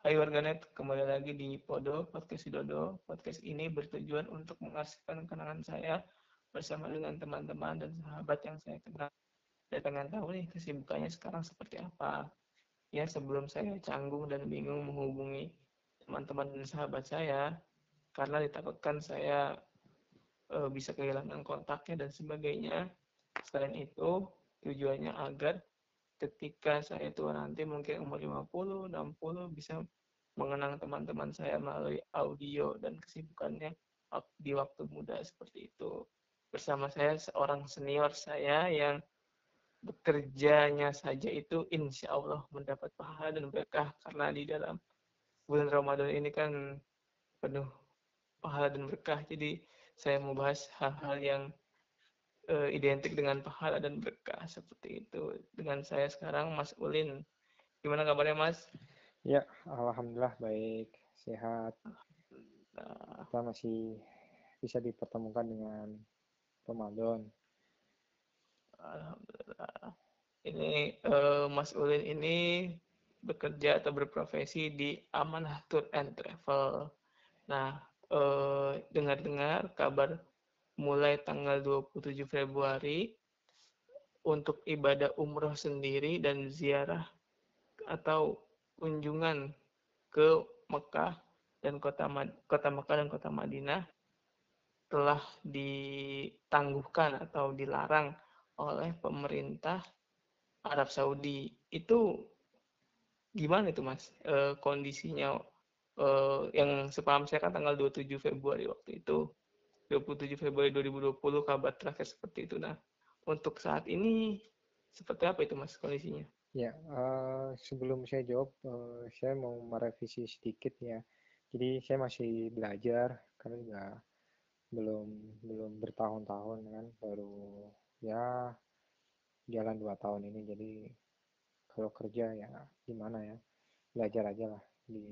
Hai warganet, kembali lagi di Podo, Podcast Dodo. Podcast ini bertujuan untuk mengasihkan kenangan saya bersama dengan teman-teman dan sahabat yang saya kenal. Dan pengen tahu nih kesibukannya sekarang seperti apa. Ya, sebelum saya canggung dan bingung menghubungi teman-teman dan sahabat saya, karena ditakutkan saya e, bisa kehilangan kontaknya dan sebagainya. Selain itu, tujuannya agar ketika saya tua nanti mungkin umur 50, 60 bisa mengenang teman-teman saya melalui audio dan kesibukannya di waktu muda seperti itu. Bersama saya seorang senior saya yang bekerjanya saja itu insya Allah mendapat pahala dan berkah karena di dalam bulan Ramadan ini kan penuh pahala dan berkah. Jadi saya mau bahas hal-hal yang uh, identik dengan pahala dan berkah seperti itu. Dengan saya sekarang Mas Ulin. Gimana kabarnya Mas? Ya, alhamdulillah baik, sehat. Kita masih bisa dipertemukan dengan Ramadan. Alhamdulillah. Ini uh, Mas Ulin ini bekerja atau berprofesi di Amanah Tour and Travel. Nah, uh, dengar-dengar kabar mulai tanggal 27 Februari untuk ibadah umroh sendiri dan ziarah atau kunjungan ke Mekah dan kota kota Mekah dan kota Madinah telah ditangguhkan atau dilarang oleh pemerintah Arab Saudi. Itu gimana itu Mas e, kondisinya e, yang sepaham saya kan tanggal 27 Februari waktu itu 27 Februari 2020 kabar terakhir seperti itu. Nah, untuk saat ini seperti apa itu Mas kondisinya? Ya, uh, sebelum saya jawab, uh, saya mau merevisi sedikit ya. Jadi saya masih belajar karena juga belum belum bertahun-tahun kan, baru ya jalan dua tahun ini. Jadi kalau kerja ya gimana ya, belajar aja lah di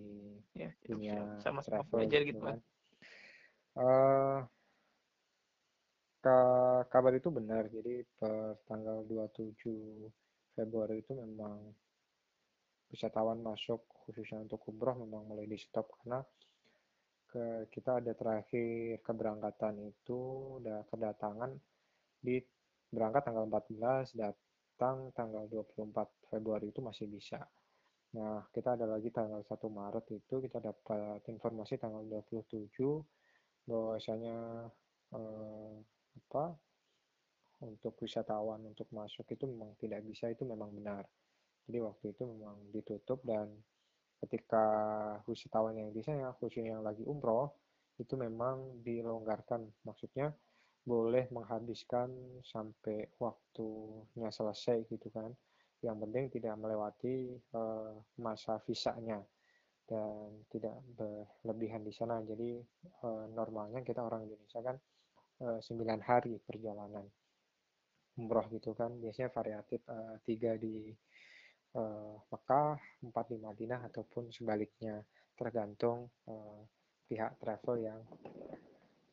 ya, dunia sama-sama belajar gitu, gitu kan. Uh, kabar itu benar. Jadi per tanggal 27 Februari itu memang wisatawan masuk khususnya untuk umroh memang mulai di stop karena ke, kita ada terakhir keberangkatan itu udah kedatangan di berangkat tanggal 14 datang tanggal 24 Februari itu masih bisa nah kita ada lagi tanggal 1 Maret itu kita dapat informasi tanggal 27 bahwasanya eh, apa untuk wisatawan untuk masuk itu memang tidak bisa itu memang benar. Jadi waktu itu memang ditutup dan ketika wisatawan yang bisa ya khususnya yang lagi umroh itu memang dilonggarkan. Maksudnya boleh menghabiskan sampai waktunya selesai gitu kan. Yang penting tidak melewati uh, masa visanya dan tidak berlebihan di sana. Jadi uh, normalnya kita orang Indonesia kan 9 eh, hari perjalanan umroh gitu kan. Biasanya variatif uh, tiga di uh, Mekah empat di Madinah ataupun sebaliknya. Tergantung uh, pihak travel yang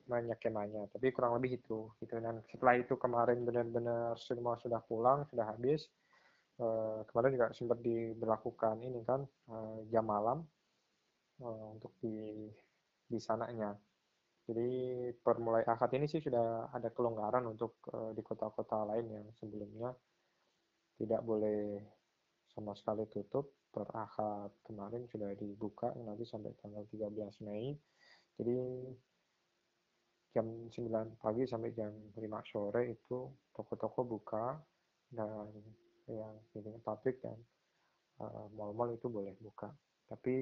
menyekemanya tapi kurang lebih itu gitu. Dan setelah itu kemarin benar-benar semua sudah pulang sudah habis uh, kemarin juga sempat diberlakukan ini kan uh, jam malam uh, untuk di di sananya jadi per mulai akad ini sih sudah ada kelonggaran untuk uh, di kota-kota lain yang sebelumnya tidak boleh sama sekali tutup. Per akad kemarin sudah dibuka nanti sampai tanggal 13 Mei. Jadi jam 9 pagi sampai jam 5 sore itu toko-toko buka dan yang ini pabrik dan uh, mall-mall itu boleh buka. Tapi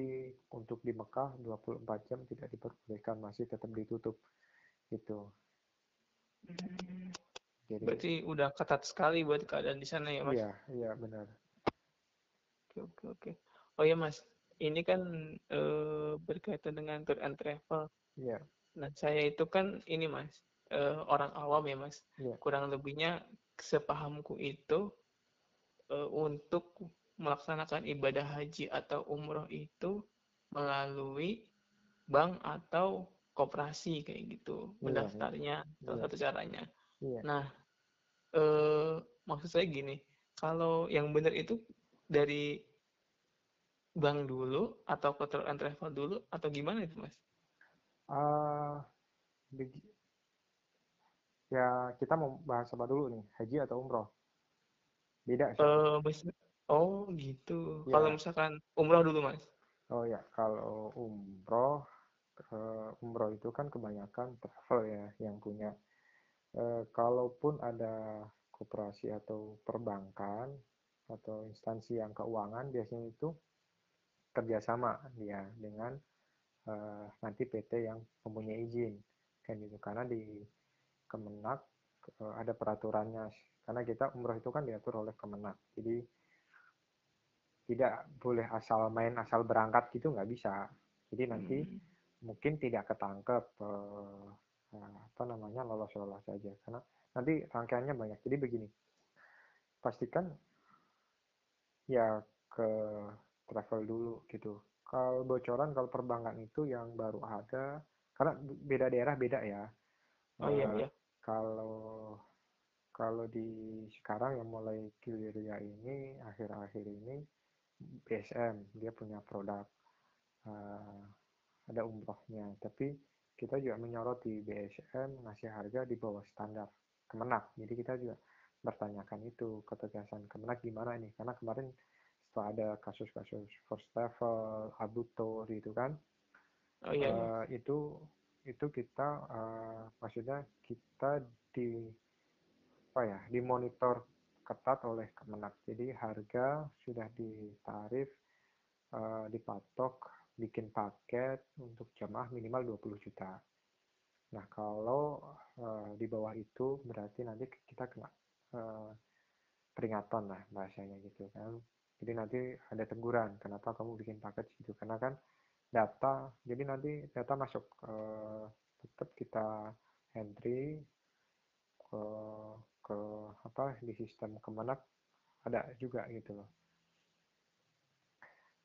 untuk di Mekah 24 jam tidak diperbolehkan, masih tetap ditutup. Gitu. Hmm. Jadi, Berarti udah ketat sekali buat keadaan di sana ya, Mas? Iya, iya benar. Oke, oke, oke. Oh ya, Mas. Ini kan e, berkaitan dengan tour and travel. Iya. Nah, saya itu kan ini, Mas, e, orang awam ya, Mas. Iya. Kurang lebihnya sepahamku itu e, untuk melaksanakan ibadah haji atau umroh itu melalui bank atau koperasi kayak gitu iya, mendaftarnya iya. salah satu caranya. Iya. Nah, eh, maksud saya gini, kalau yang benar itu dari bank dulu atau ke tour and travel dulu atau gimana itu mas? Uh, ya kita mau bahas apa dulu nih haji atau umroh beda sih. Uh, oh gitu. Ya. kalau misalkan umroh dulu mas? Oh ya kalau umroh uh, umroh itu kan kebanyakan travel ya yang punya. Uh, kalaupun ada koperasi atau perbankan atau instansi yang keuangan biasanya itu kerjasama dia dengan uh, nanti PT yang mempunyai izin kan gitu. Karena di Kemenak uh, ada peraturannya. Karena kita umroh itu kan diatur oleh Kemenak. Jadi tidak boleh asal main asal berangkat gitu nggak bisa jadi nanti hmm. mungkin tidak ketangkep uh, apa namanya lolos-lolos saja karena nanti rangkaiannya banyak jadi begini pastikan ya ke travel dulu gitu. Kalau bocoran kalau perbankan itu yang baru ada karena beda daerah beda ya. Oh iya uh, iya. Kalau kalau di sekarang yang mulai Giliria ini akhir-akhir ini BSM dia punya produk uh, ada umrohnya. Tapi kita juga menyorot di BSM ngasih harga di bawah standar Kemenak. Jadi kita juga bertanyakan itu ketegasan Kemenak gimana ini? Karena kemarin setelah ada kasus-kasus first travel, abutor itu kan, oh, iya, uh, itu itu kita uh, maksudnya kita di apa ya dimonitor ketat oleh Kemenak. Jadi harga sudah ditarif, uh, dipatok, bikin paket untuk jamaah minimal 20 juta. Nah kalau uh, di bawah itu berarti nanti kita kena uh, peringatan lah bahasanya gitu kan jadi nanti ada teguran kenapa kamu bikin paket gitu karena kan data jadi nanti data masuk tetap kita entry ke ke apa di sistem kemenak ada juga gitu loh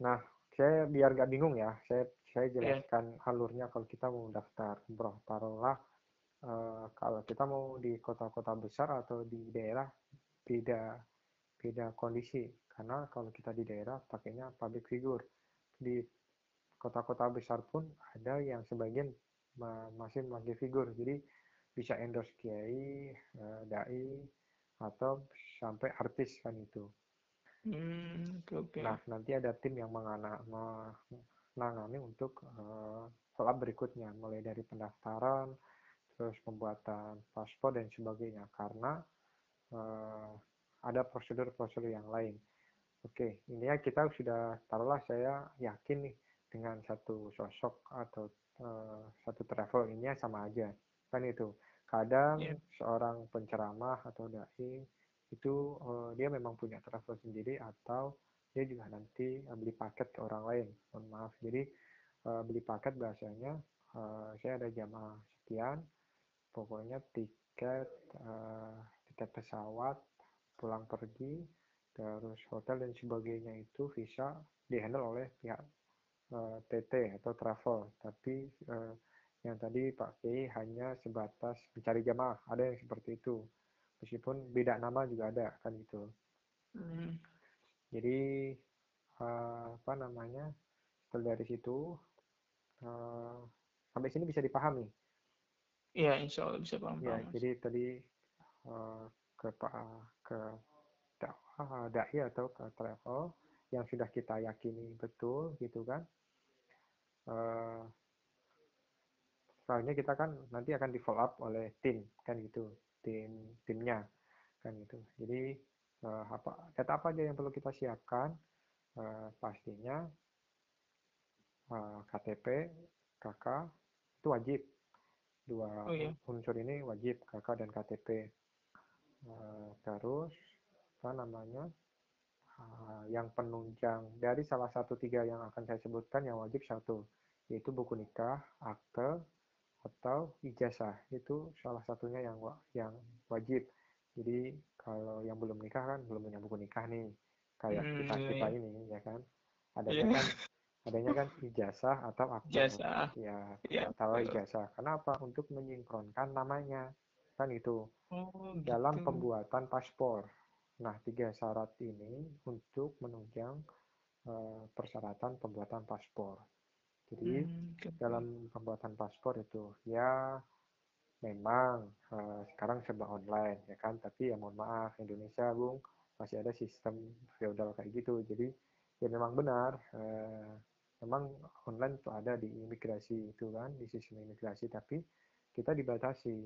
nah saya biar gak bingung ya saya saya iya. jelaskan yeah. alurnya kalau kita mau daftar umroh taruhlah uh, kalau kita mau di kota-kota besar atau di daerah beda beda kondisi karena kalau kita di daerah pakainya public figure di kota-kota besar pun ada yang sebagian masih memakai figur jadi bisa endorse kiai eh, dai atau sampai artis kan itu. Hmm, okay, nah nanti ada tim yang menangani untuk uh, berikutnya mulai dari pendaftaran terus pembuatan paspor dan sebagainya karena uh, ada prosedur-prosedur yang lain. Oke, ini ya kita sudah taruhlah saya yakin nih dengan satu sosok atau uh, satu travel ini sama aja. Kan itu. Kadang yeah. seorang penceramah atau dai itu uh, dia memang punya travel sendiri atau dia juga nanti uh, beli paket ke orang lain. Mohon maaf. Jadi uh, beli paket bahasanya uh, saya ada jamaah sekian, pokoknya tiket uh, tiket pesawat pulang pergi terus hotel dan sebagainya itu bisa dihandle oleh pihak uh, TT atau travel tapi uh, yang tadi Pak Kiai hanya sebatas mencari jamaah ada yang seperti itu meskipun beda nama juga ada kan gitu hmm. jadi uh, apa namanya setelah dari situ uh, sampai sini bisa dipahami Iya, insya Allah bisa paham. Ya, jadi tadi uh, ke Pak ke dakwah dai atau ke travel yang sudah kita yakini betul gitu kan uh, selanjutnya kita kan nanti akan di follow up oleh tim kan gitu. Tim timnya kan gitu. Jadi uh, apa data apa aja yang perlu kita siapkan? Uh, pastinya uh, KTP KK itu wajib. Dua oh, iya. unsur ini wajib KK dan KTP uh, terus apa namanya uh, yang penunjang dari salah satu tiga yang akan saya sebutkan yang wajib satu yaitu buku nikah, akte atau ijazah itu salah satunya yang yang wajib. Jadi kalau yang belum nikah kan belum punya buku nikah nih kayak hmm, kita kita iya. ini ya kan adanya yeah. kan adanya kan ijazah atau akte ijazah. ya yeah, atau ijazah. Kenapa? Untuk menyinkronkan namanya kan itu oh, dalam gitu. pembuatan paspor Nah, tiga syarat ini untuk menunjang uh, persyaratan pembuatan paspor. Jadi hmm, dalam pembuatan paspor itu ya memang uh, sekarang serba online ya kan, tapi ya mohon maaf Indonesia bung masih ada sistem feodal kayak gitu. Jadi ya memang benar uh, memang online itu ada di imigrasi itu kan di sistem imigrasi. Tapi kita dibatasi.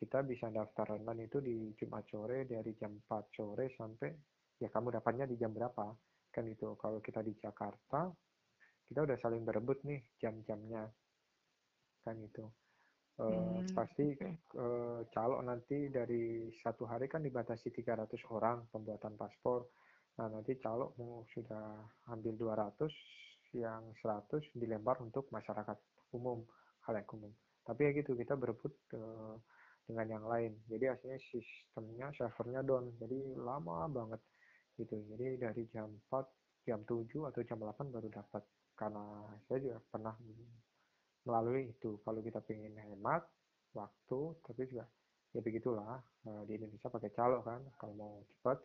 Kita bisa daftar online itu di Jumat sore dari jam 4 sore sampai ya kamu dapatnya di jam berapa? Kan itu kalau kita di Jakarta kita udah saling berebut nih jam-jamnya kan itu e, hmm, pasti e, calok nanti dari satu hari kan dibatasi 300 orang pembuatan paspor. Nah nanti calok mau sudah ambil 200 yang 100 dilempar untuk masyarakat umum halayak umum. Tapi ya gitu kita berebut e, dengan yang lain. Jadi aslinya sistemnya servernya down. Jadi lama banget gitu. Jadi dari jam 4 jam 7 atau jam 8 baru dapat karena saya juga pernah melalui itu. Kalau kita ingin hemat waktu tapi juga ya begitulah eh, di Indonesia pakai calo kan. Kalau mau cepat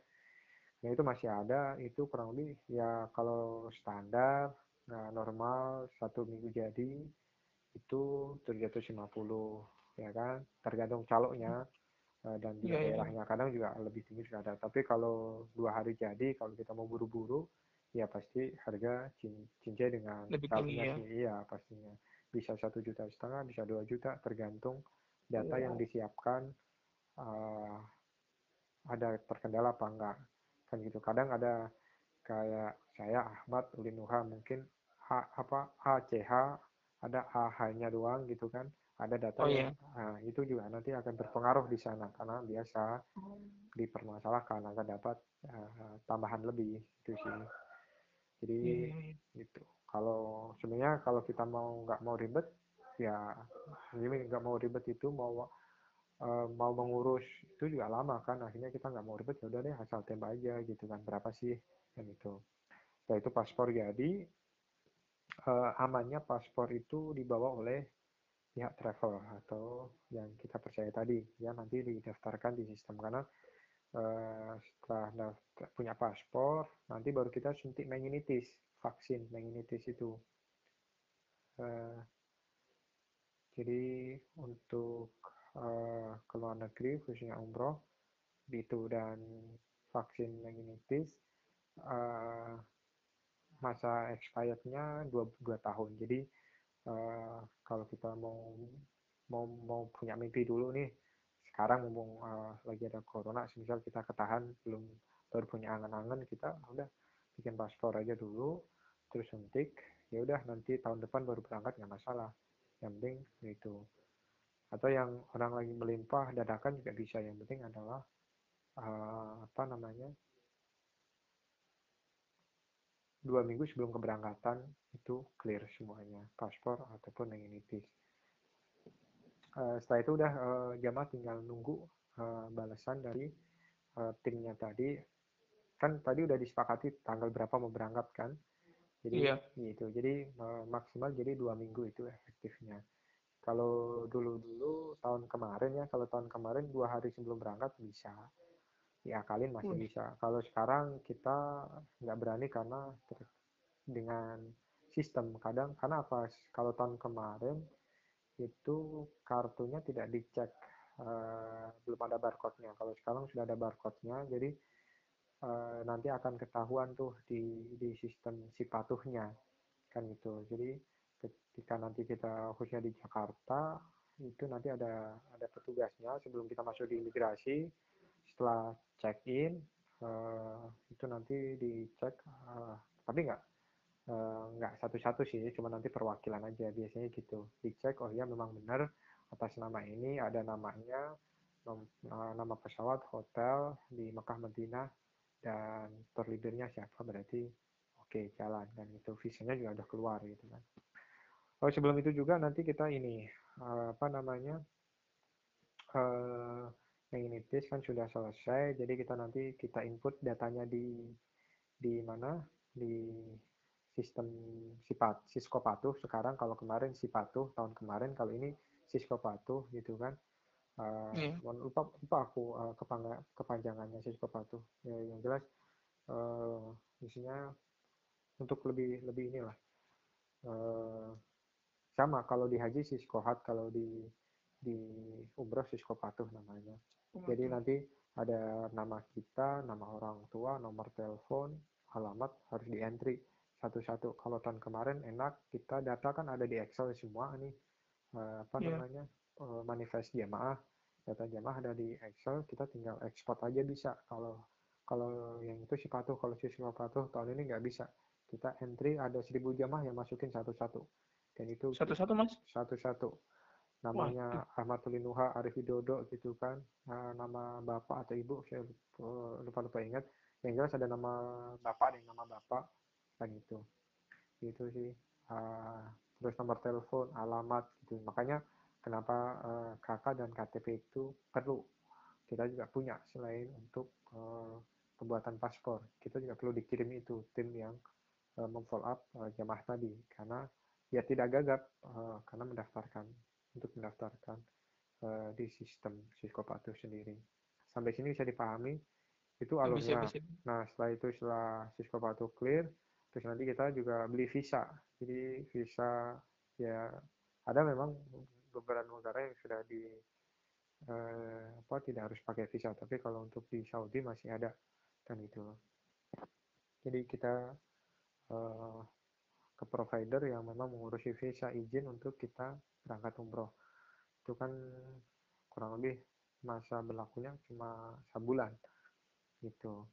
nah itu masih ada. Itu kurang lebih ya kalau standar nah normal satu minggu jadi itu 750 ya kan. Tergantung caloknya eh, dan di iya, iya. daerahnya. Kadang juga lebih tinggi sudah ada. Tapi kalau dua hari jadi kalau kita mau buru-buru ya pasti harga cincin dengan lebih tinggi ya. iya pastinya bisa satu juta setengah bisa dua juta tergantung data yang disiapkan uh, ada terkendala apa enggak kan gitu kadang ada kayak saya Ahmad Ulinuha mungkin H, apa ACH ada AH-nya doang gitu kan ada data oh, yang iya. nah, itu juga nanti akan berpengaruh di sana karena biasa oh. dipermasalahkan akan dapat uh, tambahan lebih itu sih jadi hmm. gitu. Kalau sebenarnya kalau kita mau nggak mau ribet ya ini nggak mau ribet itu mau uh, mau mengurus itu juga lama kan. Akhirnya kita nggak mau ribet ya udah deh asal tembak aja gitu kan. Berapa sih? Dan itu setelah itu paspor jadi uh, amannya paspor itu dibawa oleh pihak travel atau yang kita percaya tadi. Ya nanti didaftarkan di sistem. Karena setelah punya paspor nanti baru kita suntik meningitis vaksin meningitis itu. Uh, jadi untuk uh, ke luar negeri khususnya umroh itu dan vaksin meningitis masa expirednya dua, dua tahun. Jadi kalau kita mau mau mau punya mimpi dulu nih sekarang mumpung uh, lagi ada corona misal kita ketahan belum baru punya angan-angan kita udah bikin paspor aja dulu terus suntik ya udah nanti tahun depan baru berangkat nggak masalah. Yang penting itu atau yang orang lagi melimpah dadakan juga bisa yang penting adalah uh, apa namanya dua minggu sebelum keberangkatan itu clear semuanya paspor ataupun meningitis uh, setelah itu udah uh, jamaah tinggal nunggu uh, balasan dari uh, timnya tadi. Kan tadi udah disepakati tanggal berapa mau berangkat kan? Jadi iya. gitu. Jadi uh, maksimal jadi dua minggu itu efektifnya. Kalau dulu-dulu tahun kemarin ya kalau tahun kemarin dua hari sebelum berangkat bisa. Diakalin masih bisa. Kalau sekarang kita nggak berani karena dengan sistem kadang karena apa? Kalau tahun kemarin itu kartunya tidak dicek uh, belum ada barcode-nya. Kalau sekarang sudah ada barcode-nya, jadi uh, nanti akan ketahuan tuh di di sistem si patuhnya kan itu. Jadi ketika nanti kita khususnya di Jakarta itu nanti ada ada petugasnya sebelum kita masuk di imigrasi setelah check in uh, itu nanti dicek uh, tapi nggak Eh, nggak satu-satu sih, cuma nanti perwakilan aja. Biasanya gitu. Dicek, oh ya memang benar. Atas nama ini ada namanya, eh, nama pesawat, hotel di Mekah Madinah dan terlibirnya siapa. Berarti oke okay, jalan. Dan itu visanya juga udah keluar gitu kan. Oh sebelum itu juga nanti kita ini eh, apa namanya uh, magnetis kan sudah selesai, jadi kita nanti kita input datanya di di mana? Di sistem sifat Cisco patuh sekarang kalau kemarin si patuh tahun kemarin kalau ini Cisco patuh gitu kan. Uh, yeah. lupa lupa aku uh, kepanjangannya Cisco patuh. Ya, yang jelas uh, isinya untuk lebih lebih inilah. Uh, sama kalau di haji siskohat kalau di di umroh siskopatuh namanya. Jadi nanti ada nama kita nama orang tua nomor telepon alamat harus di entry satu-satu. Kalau tahun kemarin enak kita data kan ada di Excel semua nih. Uh, apa yeah. namanya? Uh, manifest jamaah data jamaah ada di Excel kita tinggal export aja bisa. Kalau kalau yang itu si patuh kalau si patuh tahun ini nggak bisa. Kita entry ada seribu jamaah yang masukin satu-satu. Dan itu satu-satu mas? Satu-satu. Namanya Wah. Ahmad Tulinuha Arif Widodo gitu kan. Nah, nama bapak atau ibu saya lupa lupa ingat. Yang jelas ada nama bapak nih nama bapak kan itu itu sih. Uh, terus nomor telepon alamat gitu. Makanya kenapa uh, kakak dan KTP itu perlu. Kita juga punya selain untuk uh, pembuatan paspor. Kita juga perlu dikirim itu tim yang uh, memfollow up uh, jamaah tadi. Karena ya tidak gagap uh, karena mendaftarkan untuk mendaftarkan uh, di sistem Siskopatu sendiri. Sampai sini bisa dipahami. Itu alurnya. Nah setelah itu setelah Siskopatu clear, terus nanti kita juga beli visa. Jadi visa ya ada memang beberapa negara yang sudah di uh, apa tidak harus pakai visa, tapi kalau untuk di Saudi masih ada kan itu. Jadi kita uh, ke provider yang memang mengurusi visa izin untuk kita berangkat umroh itu kan kurang lebih masa berlakunya cuma sebulan gitu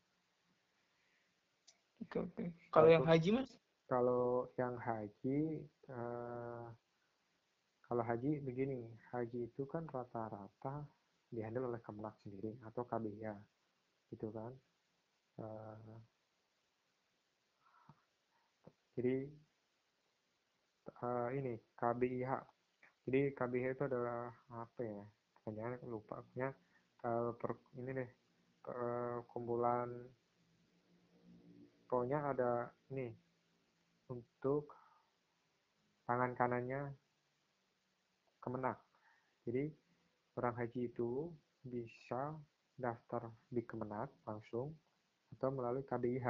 oke oke kalau yang haji mas kalau yang haji uh, kalau haji begini haji itu kan rata-rata dihandle oleh Kemenak sendiri atau KBIA gitu kan uh, jadi uh, ini KBIH. Jadi KBIH itu adalah apa ya? Jangan lupa punya uh, per, ini deh uh, kumpulan pokoknya ada ini untuk tangan kanannya Kemenak. Jadi orang haji itu bisa daftar di Kemenak langsung atau melalui KBIH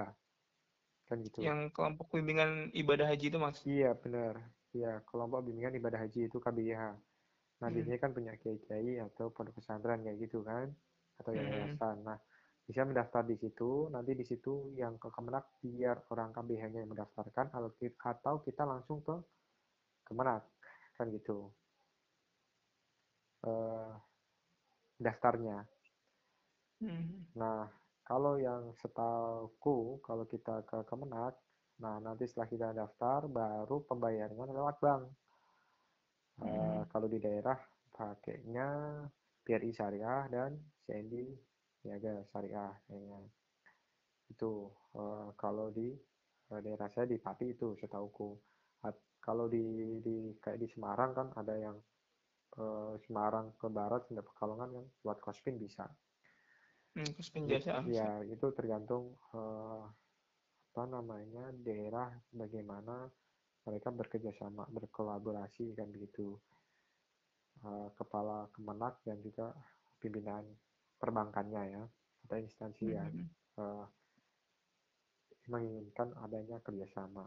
kan gitu yang kelompok bimbingan ibadah haji itu mas iya benar iya kelompok bimbingan ibadah haji itu KBIH nah hmm. biasanya kan punya kiai-kiai atau pondok pesantren kayak gitu kan atau hmm. yayasan nah bisa mendaftar di situ nanti di situ yang ke Kemenak biar orang KBH-nya yang mendaftarkan atau kita langsung ke Kemenak kan gitu uh, daftarnya hmm. nah kalau yang setahuku, kalau kita ke Kemenak, nah nanti setelah kita daftar, baru pembayarannya lewat bank. Eh, hmm. Uh, kalau di daerah pakainya BRI Syariah dan CND Niaga Syariah kayaknya. Itu uh, kalau di uh, daerah saya di Pati itu setahuku. At, kalau di di kayak di Semarang kan ada yang uh, Semarang ke barat Sunda Pekalongan kan buat kospin bisa. Hmm, jasa. Ya, itu tergantung uh, apa namanya daerah bagaimana mereka bekerja sama, berkolaborasi kan begitu. Uh, kepala Kemenak dan juga pimpinan perbankannya ya atau instansi yang mm -hmm. uh, menginginkan adanya kerjasama.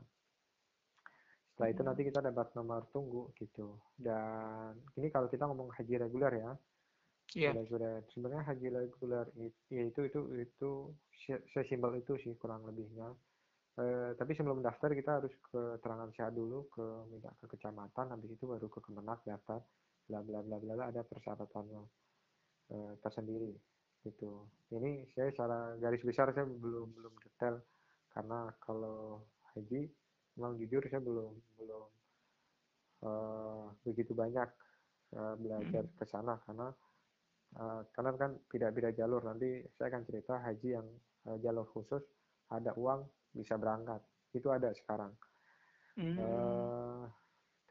Setelah itu nanti kita dapat nomor tunggu gitu. Dan ini kalau kita ngomong haji reguler ya, yeah. reguler sebenarnya haji reguler itu itu itu sesimpel itu sih kurang lebihnya eh, tapi sebelum daftar kita harus ke terangan sehat dulu ke minta ke kecamatan habis itu baru ke kemenak daftar bla bla bla bla ada persyaratannya eh, tersendiri gitu. Ini saya secara garis besar saya belum belum detail karena kalau haji memang jujur saya belum belum uh, begitu banyak uh, belajar ke sana karena Eh, karena kan tidak beda jalur. Nanti saya akan cerita haji yang uh, jalur khusus ada uang bisa berangkat. Itu ada sekarang. Hmm. uh,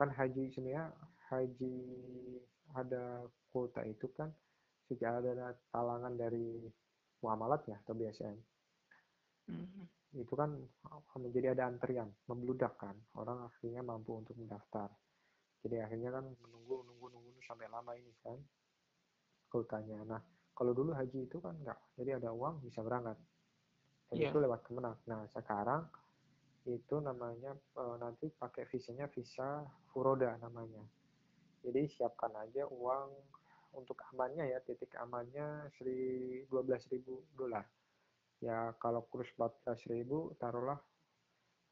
kan haji sebenarnya haji ada kuota itu kan sejak ada talangan dari muamalat ya atau BSN hmm. itu kan menjadi ada antrian membludak kan orang akhirnya mampu untuk mendaftar jadi akhirnya kan menunggu nunggu nunggu sampai lama ini kan kuotanya. Nah, kalau dulu haji itu kan enggak, jadi ada uang bisa berangkat. Dan yeah. itu lewat Kemenak. Nah, sekarang itu namanya uh, nanti pakai visanya visa Furoda namanya. Jadi siapkan aja uang untuk amannya ya, titik amannya 12.000 dolar. Ya kalau kurs 14.000 taruhlah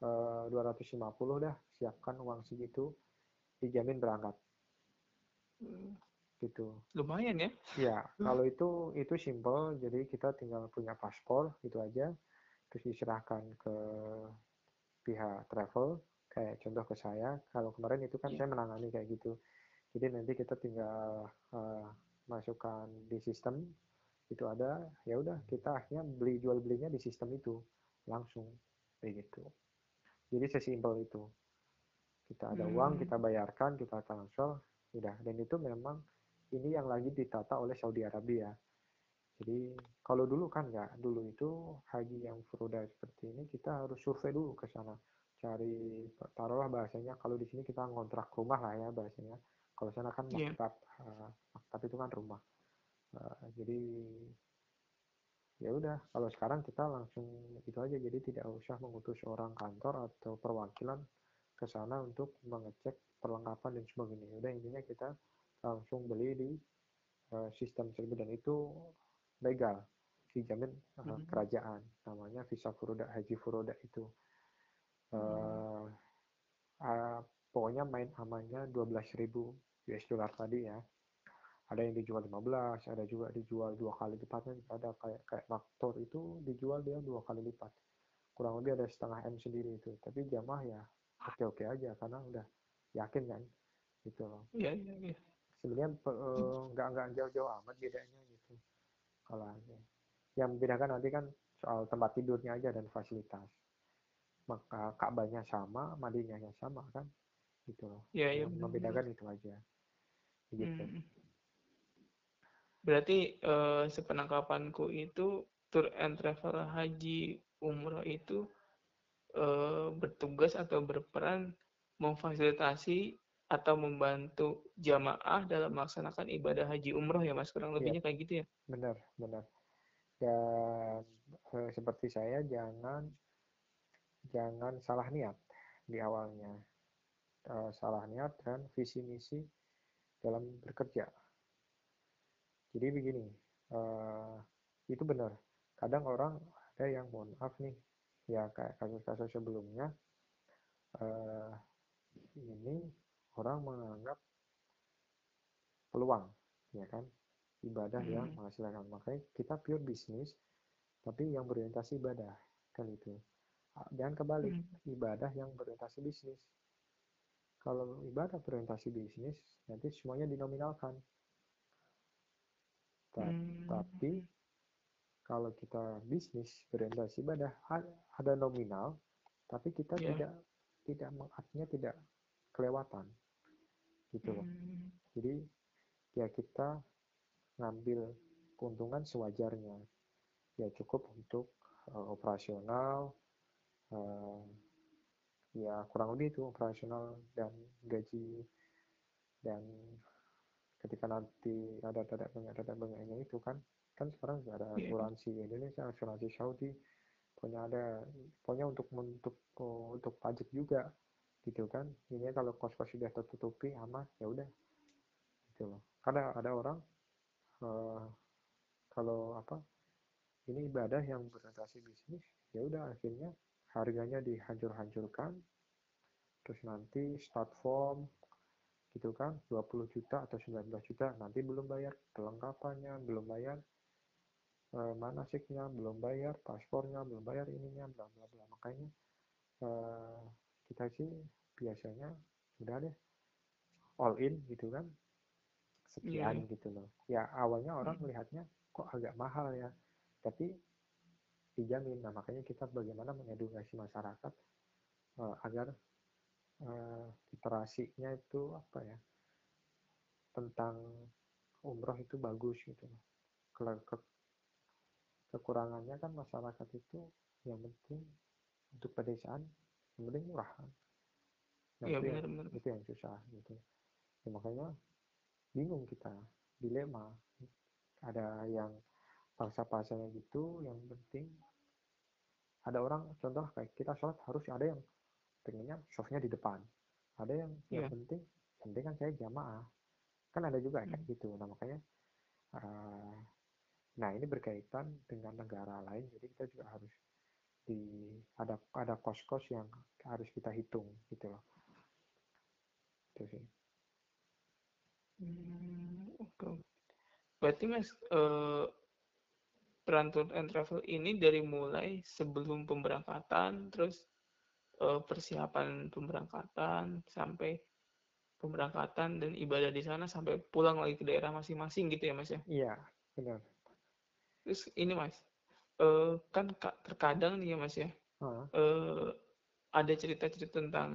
uh, 250 dah, siapkan uang segitu dijamin berangkat. Hmm. Gitu. Lumayan ya? Ya, kalau itu itu simple, jadi kita tinggal punya paspor gitu aja, terus diserahkan ke pihak travel kayak contoh ke saya kalau kemarin itu kan yeah. saya menangani kayak gitu jadi nanti kita tinggal uh, masukkan di sistem itu ada ya udah kita akhirnya beli jual belinya di sistem itu langsung kayak gitu. Jadi sesimpel itu. Kita ada hmm. uang kita bayarkan kita transfer udah. Dan itu memang ini yang lagi ditata oleh Saudi Arabia. Jadi kalau dulu kan nggak, dulu itu haji yang furoda seperti ini kita harus survei dulu ke sana, cari taruhlah bahasanya kalau di sini kita ngontrak rumah lah ya bahasanya. Kalau sana kan iya. maktab, yeah. uh, maktab itu kan rumah. Uh, jadi ya udah kalau sekarang kita langsung itu aja jadi tidak usah mengutus orang kantor atau perwakilan ke sana untuk mengecek perlengkapan dan sebagainya udah intinya kita langsung beli di uh, sistem tersebut dan itu legal dijamin uh, mm-hmm. kerajaan namanya visa furoda haji furoda itu uh, uh, pokoknya main amannya 12.000 US dollar tadi ya. Ada yang dijual 15 ada juga dijual dua kali lipatnya ada. Kayak kayak faktor itu dijual dia dua kali lipat. Kurang lebih ada setengah m sendiri itu. Tapi jamaah ya oke oke aja karena udah yakin kan gitu loh. Iya iya iya. Sebenarnya nggak uh, nggak jauh-jauh amat bedanya kalau yang membedakan nanti kan soal tempat tidurnya aja dan fasilitas. Maka Ka'bahnya sama Madinahnya sama kan gitu loh. Ya, ya, membedakan itu aja. Gitu. Hmm. berarti eh, sepenangkapanku itu tour and travel haji umroh itu eh, bertugas atau berperan memfasilitasi atau membantu jamaah dalam melaksanakan ibadah haji umroh ya mas? Kurang iya. lebihnya ya. kayak gitu ya? Benar benar. Dan eh, seperti saya jangan jangan salah niat di awalnya eh, salah niat dan visi misi dalam bekerja. Jadi begini eh, itu benar. Kadang orang ada yang mohon maaf nih ya kayak kasus-kasus sebelumnya eh, ini orang menganggap peluang ya kan? Ibadah hmm. yang menghasilkan. Makanya kita pure bisnis tapi yang berorientasi ibadah kan itu. Dan kembali hmm. ibadah yang berorientasi bisnis kalau ibadah berorientasi bisnis nanti semuanya dinominalkan hmm. tapi kalau kita bisnis berorientasi ibadah ada nominal tapi kita yeah. tidak tidak artinya tidak kelewatan gitu loh hmm. jadi ya kita ngambil keuntungan sewajarnya ya cukup untuk uh, operasional uh, ya kurang lebih itu operasional dan gaji dan ketika nanti ada dada banyak dada banyaknya itu kan kan sekarang ada iya. asuransi. Indonesia asuransi Saudi punya ada punya untuk untuk untuk pajak juga gitu kan. Ini kalau kos-kos sudah tertutupi aman ya udah gitu loh. Karena ada orang uh, kalau apa ini ibadah yang berorientasi bisnis ya udah akhirnya harganya dihancur-hancurkan terus nanti start form gitu kan 20 juta atau 19 juta nanti belum bayar perlengkapannya belum bayar uh, manasiknya belum bayar paspornya belum bayar ininya bla bla bla makanya uh, kita sih biasanya udah deh all in gitu kan sekian yeah. gitu loh ya awalnya orang hmm. melihatnya kok agak mahal ya tapi dijamin. Nah makanya kita bagaimana mengedukasi masyarakat uh, agar uh, literasinya itu apa ya tentang umroh itu bagus gitu. Ke, ke, kekurangannya kan masyarakat itu yang penting untuk pedesaan yang penting murah kan. Nah, iya, itu, benar, yang, benar. itu yang susah gitu. Ya, makanya bingung kita dilema. Ada yang paksa-paksanya gitu yang penting ada orang contoh kayak kita sholat harus ada yang pengennya softnya di depan ada yang yang Iya. penting yang penting kan saya jamaah kan ada juga kayak Hmm. gitu nah makanya eh, nah ini berkaitan dengan negara lain jadi kita juga harus di ada ada kos-kos yang harus kita hitung gitu loh itu sih Hmm, oke. Berarti Mas, eh, peran tour and travel ini dari mulai sebelum pemberangkatan, terus eh, persiapan pemberangkatan, sampai pemberangkatan dan ibadah di sana sampai pulang lagi ke daerah masing-masing gitu ya Mas ya. iya benar Terus ini Mas, eh, kan ka- terkadang nih ya Mas ya, Ah, eh, ada cerita-cerita tentang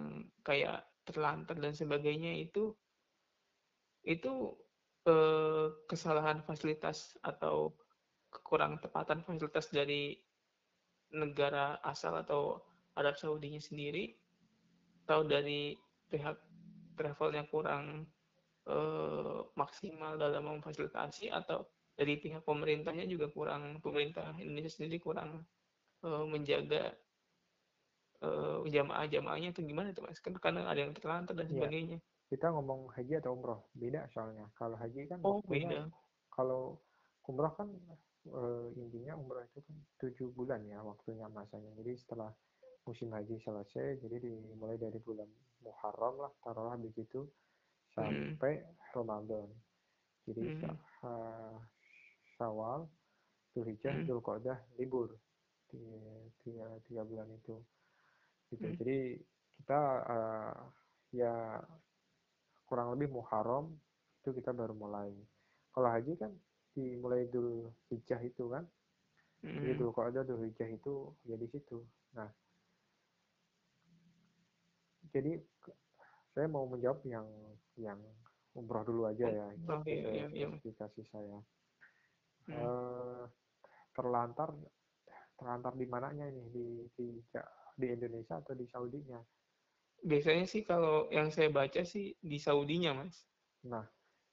kayak terlantar dan sebagainya itu itu eh, kesalahan fasilitas atau kekurang tepatan fasilitas dari negara asal atau Arab Saudinya sendiri atau dari pihak travelnya kurang eh, maksimal dalam memfasilitasi atau dari pihak pemerintahnya juga kurang pemerintah Indonesia sendiri kurang eh, menjaga eh, jamaah-jamaahnya itu gimana tuh mas? Kan kadang ada yang terlantar dan Iya. sebagainya. kita ngomong haji atau umroh beda soalnya kalau haji kan Oh beda. kalau umroh kan eh, intinya umroh itu kan tujuh bulan ya waktunya masanya jadi setelah musim haji selesai jadi dimulai dari bulan Muharram lah taruhlah begitu Hmm. sampai Ramadan jadi Hmm. Eh, Syawal Dzulhijjah Hmm. Dzulqa'dah libur tiga, tiga, tiga bulan itu gitu Hmm. jadi kita eh, ya kurang lebih Muharram itu kita baru mulai kalau haji kan dimulai dulu hijjah itu kan. Jadi Hmm. dulu kalau ada dulu hijjah itu ya di situ. Nah. Jadi saya mau menjawab yang yang umroh dulu aja ya. Itu Umroh, iya, saya iya, saya. Hmm. Eh, terlantar terlantar di mananya ini? Di di di Indonesia atau di Saudinya? Biasanya sih kalau yang saya baca sih di Saudinya mas. nah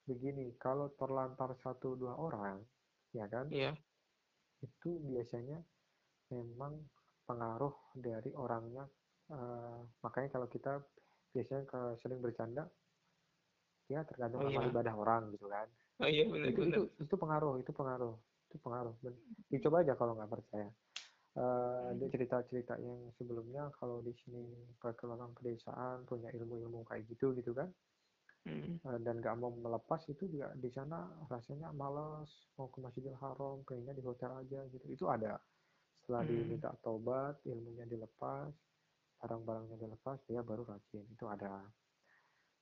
begini kalau terlantar satu dua orang ya kan Iya. itu biasanya memang pengaruh dari orangnya eh, makanya kalau kita biasanya kalau sering bercanda ya tergantung Oh, amal iya. ibadah orang gitu kan Oh iya benar itu benar. itu itu pengaruh itu pengaruh itu pengaruh dicoba aja kalau nggak percaya ada cerita-cerita yang sebelumnya kalau di sini ke orang pedesaan punya ilmu-ilmu kayak gitu gitu kan Hmm. Eh, dan nggak mau melepas itu juga di sana rasanya malas mau ke Masjidil Haram pengennya di hotel aja gitu. Itu ada. Setelah Hmm. diminta taubat ilmunya dilepas barang-barangnya dilepas dia baru rajin. Itu ada.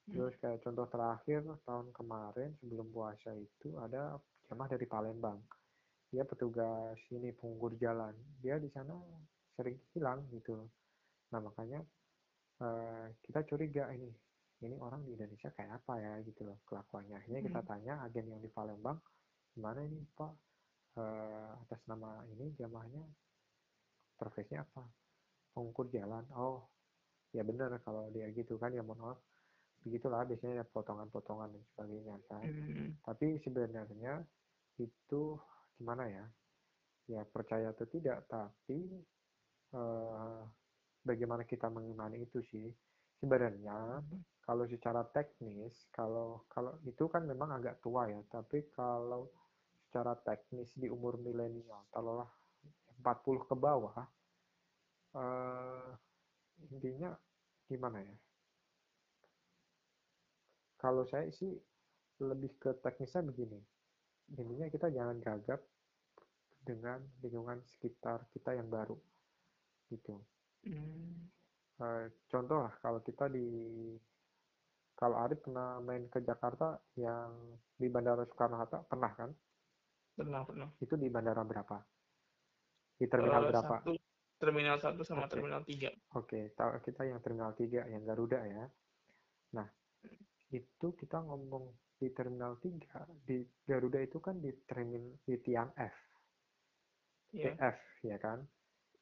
Terus kayak contoh terakhir tahun kemarin sebelum puasa itu ada jamaah dari Palembang. Dia petugas ini penganggur jalan. Dia di sana sering hilang gitu. Nah makanya eh, kita curiga ini ini orang di Indonesia kayak apa ya? Gitu loh kelakuannya. Akhirnya kita Hmm. tanya agen yang di Palembang gimana ini Pak? Eh, atas nama ini jamaahnya profesinya apa? Pengukur jalan. Oh ya benar kalau dia gitu kan ya mohon maaf. Begitulah biasanya ada potongan-potongan dan sebagainya kan. Hmm. tapi sebenarnya itu gimana ya? Ya percaya atau tidak tapi eh, bagaimana kita mengimani itu sih sebenarnya kalau secara teknis kalau kalau itu kan memang agak tua ya tapi kalau secara teknis di umur milenial taruhlah 40 ke bawah eh, intinya gimana ya? Kalau saya sih lebih ke teknisnya begini intinya kita jangan gagap dengan lingkungan sekitar kita yang baru gitu. Hmm. Eh, contoh lah kalau kita di kalau Arif pernah main ke Jakarta yang di Bandara Soekarno-Hatta pernah kan Pernah pernah. itu di bandara berapa di terminal Eh, berapa Satu, terminal satu sama Oke. terminal tiga. Oke, tahu kita yang terminal 3 yang Garuda ya. Nah, itu kita ngomong di terminal 3 di Garuda itu kan di terminal di tiang F, Iya TF ya kan.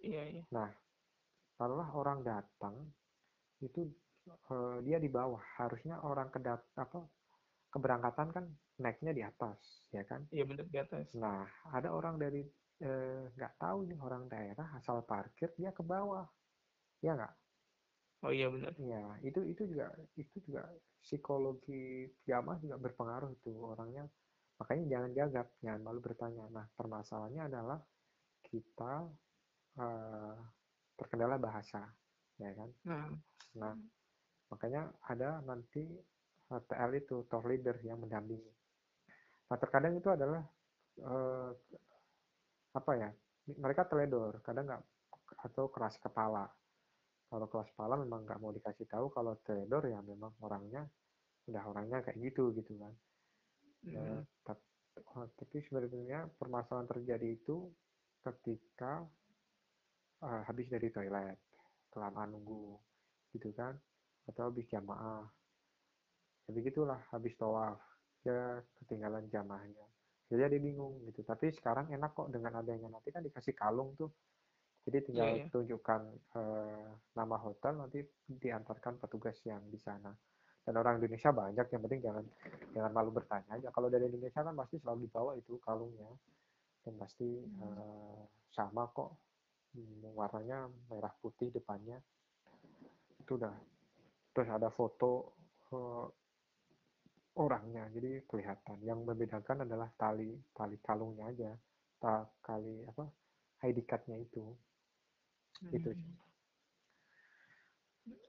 iya iya. Nah, taruhlah orang datang itu eh, dia di bawah, harusnya orang kedat apa keberangkatan kan naiknya di atas, ya kan. Iya benar di atas. Nah, ada orang dari eh, nggak tahu nih orang daerah asal parkir dia ke bawah. Ya nggak? Oh iya benar ya itu itu juga itu juga psikologi jamaah juga berpengaruh tuh orangnya. Makanya jangan jagap jangan malu bertanya. Nah permasalahannya adalah kita uh, terkendala bahasa ya kan? Nah, nah makanya ada nanti TL itu tour leader yang mendampingi. Nah terkadang itu adalah uh, apa ya mereka teledor kadang nggak atau keras kepala. Kalau kelas kepala memang nggak mau dikasih tahu kalau teledor ya memang orangnya udah orangnya kayak gitu gitu kan. Mm. uh, tapi, uh, tapi sebenarnya permasalahan terjadi itu ketika uh, habis dari toilet kelamaan nunggu gitu kan. Atau habis jamaah. Jadi gitulah habis tawaf. Ya ketinggalan jamaahnya. Jadi dia bingung gitu. Tapi sekarang enak kok dengan adanya nanti kan dikasih kalung tuh. Jadi tinggal yeah, yeah. tunjukkan uh, nama hotel nanti diantarkan petugas yang di sana. Dan orang Indonesia banyak yang penting jangan jangan malu bertanya aja. Kalau dari Indonesia kan pasti selalu dibawa itu kalungnya. Dan pasti uh, sama kok hmm, warnanya merah putih depannya itu udah terus ada foto uh, orangnya jadi kelihatan yang membedakan adalah tali tali kalungnya aja tali apa ID cardnya itu hmm. itu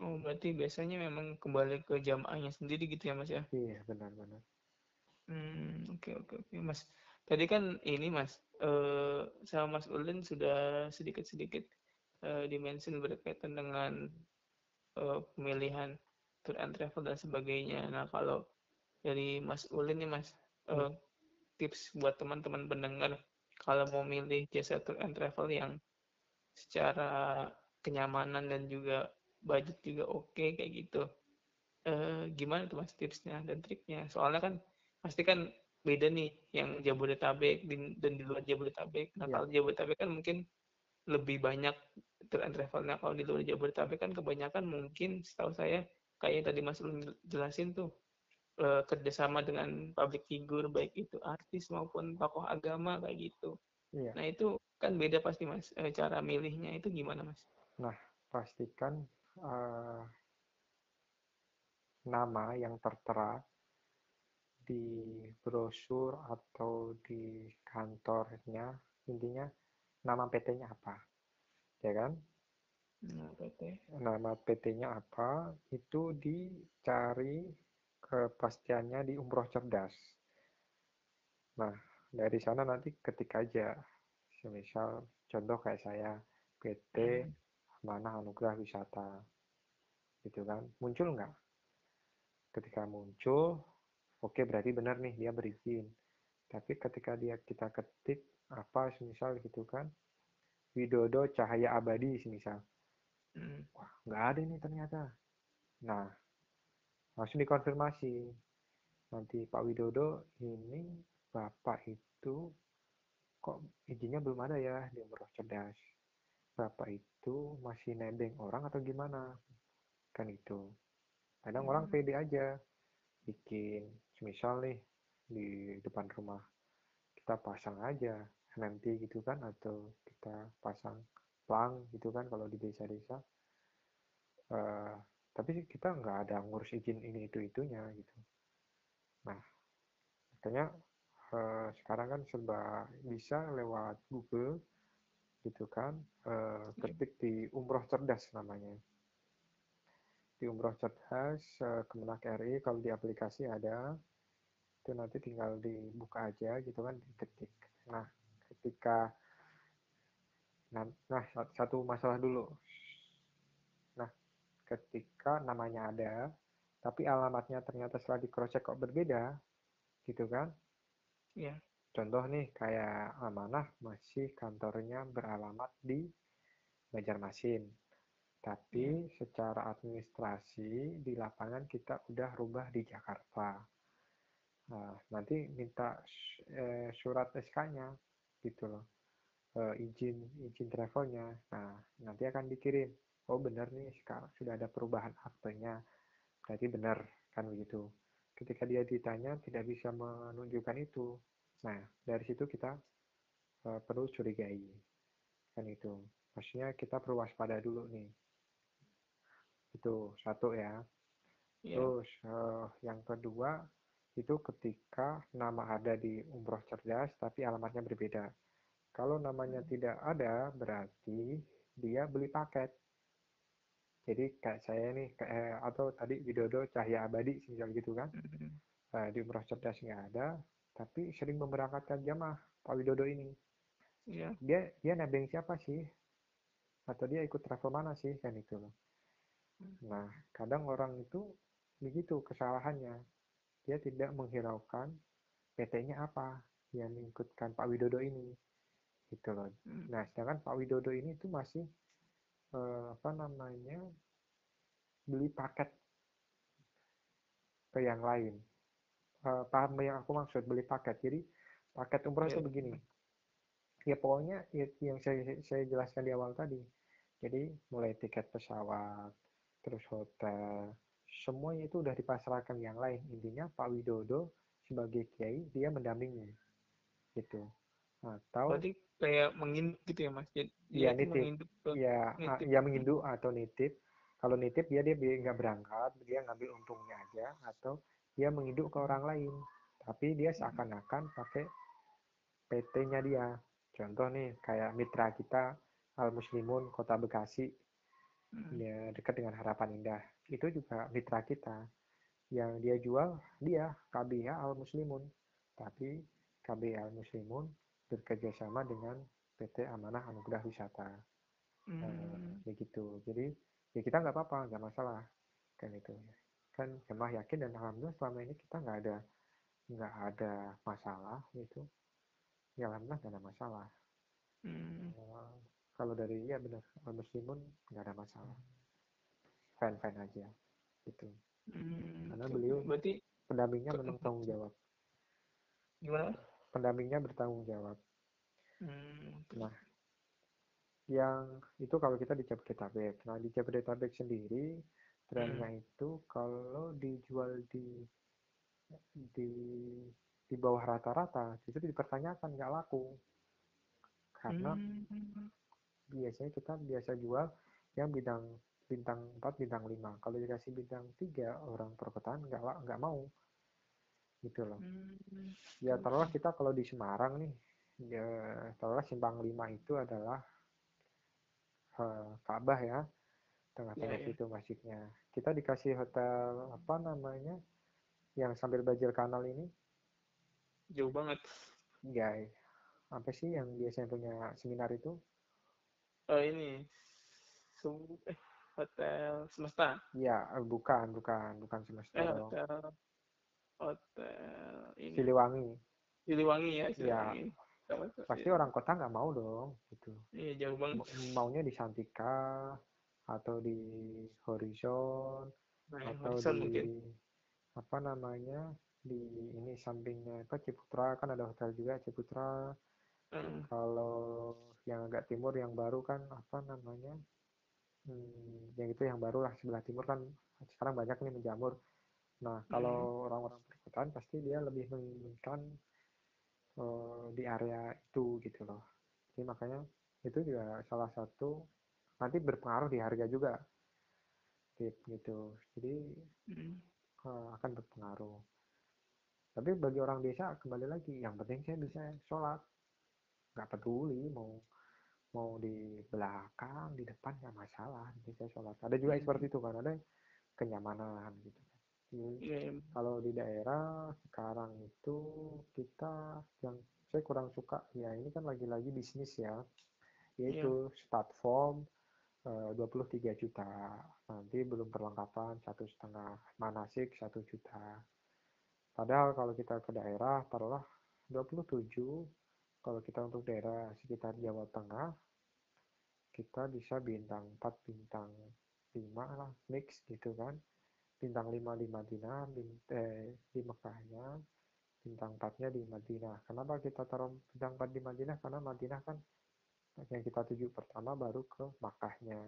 Oh, berarti biasanya memang kembali ke jamaahnya sendiri gitu ya, Mas ya? Iya, benar-benar. Hmm, oke oke oke, Mas. Tadi kan ini Mas, uh, sama Mas Ulin sudah sedikit-sedikit uh, dimention berkaitan dengan uh, pemilihan tour and travel dan sebagainya. Nah, kalau dari Mas Ulin nih Mas, uh, tips buat teman-teman pendengar kalau mau milih jasa tour and travel yang secara kenyamanan dan juga budget juga oke okay, kayak gitu. Uh, gimana tuh mas tipsnya dan triknya? Soalnya kan pasti kan beda nih yang Jabodetabek dan di luar Jabodetabek. Nah ya. kalau Jabodetabek kan mungkin lebih banyak tour and travelnya. Kalau di luar Jabodetabek kan kebanyakan mungkin setahu saya kayak tadi Mas Ulun jelasin tuh uh, kerjasama dengan public figure baik itu artis maupun tokoh agama kayak gitu. Iya. Nah itu kan beda pasti mas. E, cara milihnya itu gimana mas? Nah pastikan uh, nama yang tertera di brosur atau di kantornya intinya nama PT-nya apa ya kan? Nama PT nama PT-nya apa itu dicari kepastiannya di umroh cerdas. Nah dari sana nanti ketik aja. Misal contoh kayak saya PT hmm. Mana Anugerah Wisata. Gitu kan? Muncul nggak? Ketika muncul oke berarti benar nih dia berizin. Tapi ketika dia kita ketik apa misal gitu kan Widodo Cahaya Abadi misal hmm. wah nggak ada nih ternyata. Nah langsung dikonfirmasi. Nanti Pak Widodo ini bapak itu kok izinnya belum ada ya di umroh cerdas. Bapak itu masih nebeng orang atau gimana? Kan itu kadang hmm. orang pede aja bikin misal nih di depan rumah kita pasang aja nanti gitu kan atau kita pasang plang gitu kan kalau di desa-desa. Uh, tapi kita nggak ada ngurus izin ini itu itunya gitu. Nah makanya uh, sekarang kan serba bisa lewat Google gitu kan uh, ketik di umroh cerdas namanya di umroh cerdas uh, Kemenak RI kalau di aplikasi ada itu nanti tinggal dibuka aja gitu kan diketik nah ketika nah, nah satu masalah dulu nah ketika namanya ada tapi alamatnya ternyata setelah di cross check kok berbeda gitu kan Iya. Contoh nih kayak amanah masih kantornya beralamat di Banjarmasin. Tapi hmm. secara administrasi di lapangan kita udah rubah di Jakarta. Nah, nanti minta eh, surat SK-nya gitu loh. Eh, izin izin travelnya. Nah, nanti akan dikirim. Oh benar nih sekarang sudah ada perubahan aktenya. Berarti benar kan begitu. Ketika dia ditanya tidak bisa menunjukkan itu. Nah, dari situ kita uh, perlu curigai kan itu maksudnya kita perlu waspada dulu nih itu satu ya. Yeah. terus uh, yang kedua itu ketika nama ada di umroh cerdas tapi alamatnya berbeda. Kalau namanya hmm. tidak ada berarti dia beli paket. Jadi kayak saya nih kayak atau tadi Widodo Cahya Abadi misal gitu kan. Uh, di umroh cerdas nggak ada tapi sering memberangkatkan jamaah Pak Widodo ini. Yeah. dia dia nebeng siapa sih? Atau dia ikut travel mana sih kan itu loh Nah, kadang orang itu begitu kesalahannya. Dia tidak menghiraukan PT-nya apa yang mengikutkan Pak Widodo ini. Gitu loh. Hmm. Nah, sedangkan Pak Widodo ini itu masih eh, apa namanya? beli paket ke yang lain. Eh, paham yang aku maksud beli paket. Jadi paket umroh itu iya. begini. Ya pokoknya ya, yang saya saya jelaskan di awal tadi. Jadi mulai tiket pesawat, terus hotel, semuanya itu udah dipasrahkan yang lain. Intinya Pak Widodo sebagai kiai dia mendampingi, gitu. Atau berarti kayak menginduk gitu ya mas? Iya nitip. Menginduk ya, nitip. ya menginduk atau nitip. Kalau nitip dia dia nggak berangkat, dia ngambil untungnya aja, atau dia menginduk ke orang lain. Tapi dia seakan-akan pakai PT-nya dia. Contoh nih kayak mitra kita Al Muslimun Kota Bekasi hmm. ya dekat dengan harapan indah. Itu juga mitra kita. Yang dia jual dia KBH Al Muslimun tapi KBH Al Muslimun bekerja sama dengan PT Amanah Anugerah Wisata. Hmm. nah, begitu. Jadi ya kita nggak apa-apa nggak masalah. Kan itu. Kan jemaah yakin dan alhamdulillah selama ini kita nggak ada nggak ada masalah gitu. Ya alhamdulillah nggak ada masalah. Hmm. Eh, kalau dari ya benar muslimun nggak ada masalah. Fine fine aja gitu. Hmm, karena beliau berarti pendampingnya memang tanggung jawab. Gimana? Pendampingnya bertanggung jawab. Hmm, nah yang itu kalau kita di Jabodetabek. Nah di Jabodetabek sendiri trennya hmm. itu kalau dijual di di di bawah rata-rata justru dipertanyakan nggak laku. Karena hmm biasanya kita biasa jual yang bidang bintang 4, bintang 5. Kalau dikasih bintang 3 orang perkotaan nggak nggak mau. Gitu loh. Hmm. Ya taruhlah kita kalau di Semarang nih, ya taruhlah simpang 5 itu adalah uh, Ka'bah ya. Tengah-tengah yeah, yeah. itu masjidnya. Kita dikasih hotel apa namanya? Yang sambil bajil kanal ini. Jauh banget. Ya, apa sih yang biasanya punya seminar itu? Oh ini. Eh hotel semesta? Ya bukan bukan bukan semesta eh, hotel hotel ini. Siliwangi. Siliwangi ya Siliwangi. Ya. pasti ya. orang kota nggak mau dong gitu. Iya jauh banget. Maunya di Santika atau di Horizon nah, atau Horizon di mungkin. apa namanya di ini sampingnya apa Ciputra. Kan ada hotel juga Ciputra hmm. kalau yang agak timur yang baru kan apa namanya hmm, yang itu yang baru lah sebelah timur kan sekarang banyak nih menjamur nah kalau hmm. orang-orang perkotaan pasti dia lebih menginginkan uh, di area itu gitu loh jadi makanya itu juga salah satu nanti berpengaruh di harga juga tip gitu jadi hmm. uh, akan berpengaruh tapi bagi orang biasa kembali lagi yang penting saya bisa sholat nggak peduli mau mau di belakang di depan nggak masalah saya sholat ada juga hmm. seperti itu kan ada kenyamanan gitu hmm. kalau di daerah sekarang itu kita yang saya kurang suka ya ini kan lagi-lagi bisnis ya yaitu yeah. start form uh, 23 juta nanti belum perlengkapan satu setengah manasik satu juta padahal kalau kita ke daerah taruhlah 27 kalau kita untuk daerah sekitar Jawa Tengah kita bisa bintang 4 bintang 5 lah mix gitu kan. Bintang 5 di Madinah bint eh, di Mekahnya bintang 4 nya di Madinah kenapa kita taruh bintang 4 di Madinah karena Madinah kan yang kita tuju pertama baru ke Makkahnya.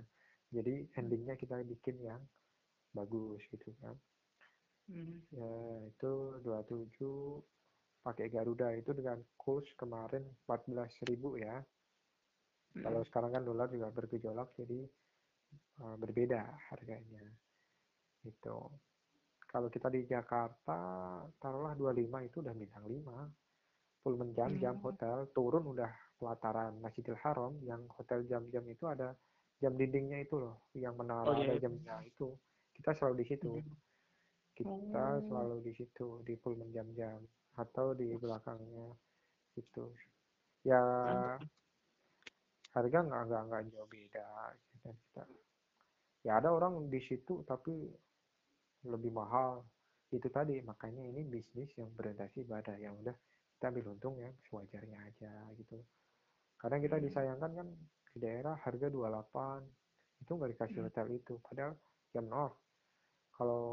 Jadi endingnya kita bikin yang bagus gitu kan. Hmm. ya itu 27 pakai Garuda itu dengan kurs kemarin 14.000 ya. Kalau Hmm. sekarang kan dolar juga bergejolak jadi uh, berbeda harganya. Itu. Kalau kita di Jakarta taruhlah 25 itu udah bintang 5. Pullman jam-jam Hmm. hotel turun udah pelataran Masjidil Haram yang hotel jam-jam itu ada jam dindingnya itu loh yang menara Oh, iya, ada iya. jamnya itu. Kita selalu di situ. Hmm. Kita Oh. selalu di situ di Pullman jam-jam atau di belakangnya itu. Ya harga nggak nggak nggak jauh beda kita, kita. Ya ada orang di situ tapi lebih mahal itu tadi makanya ini bisnis yang berorientasi pada yang udah kita ambil untung yang sewajarnya aja gitu. Kadang kita Hmm. disayangkan kan di daerah harga 28 itu nggak dikasih Hmm. hotel itu padahal jam nol kalau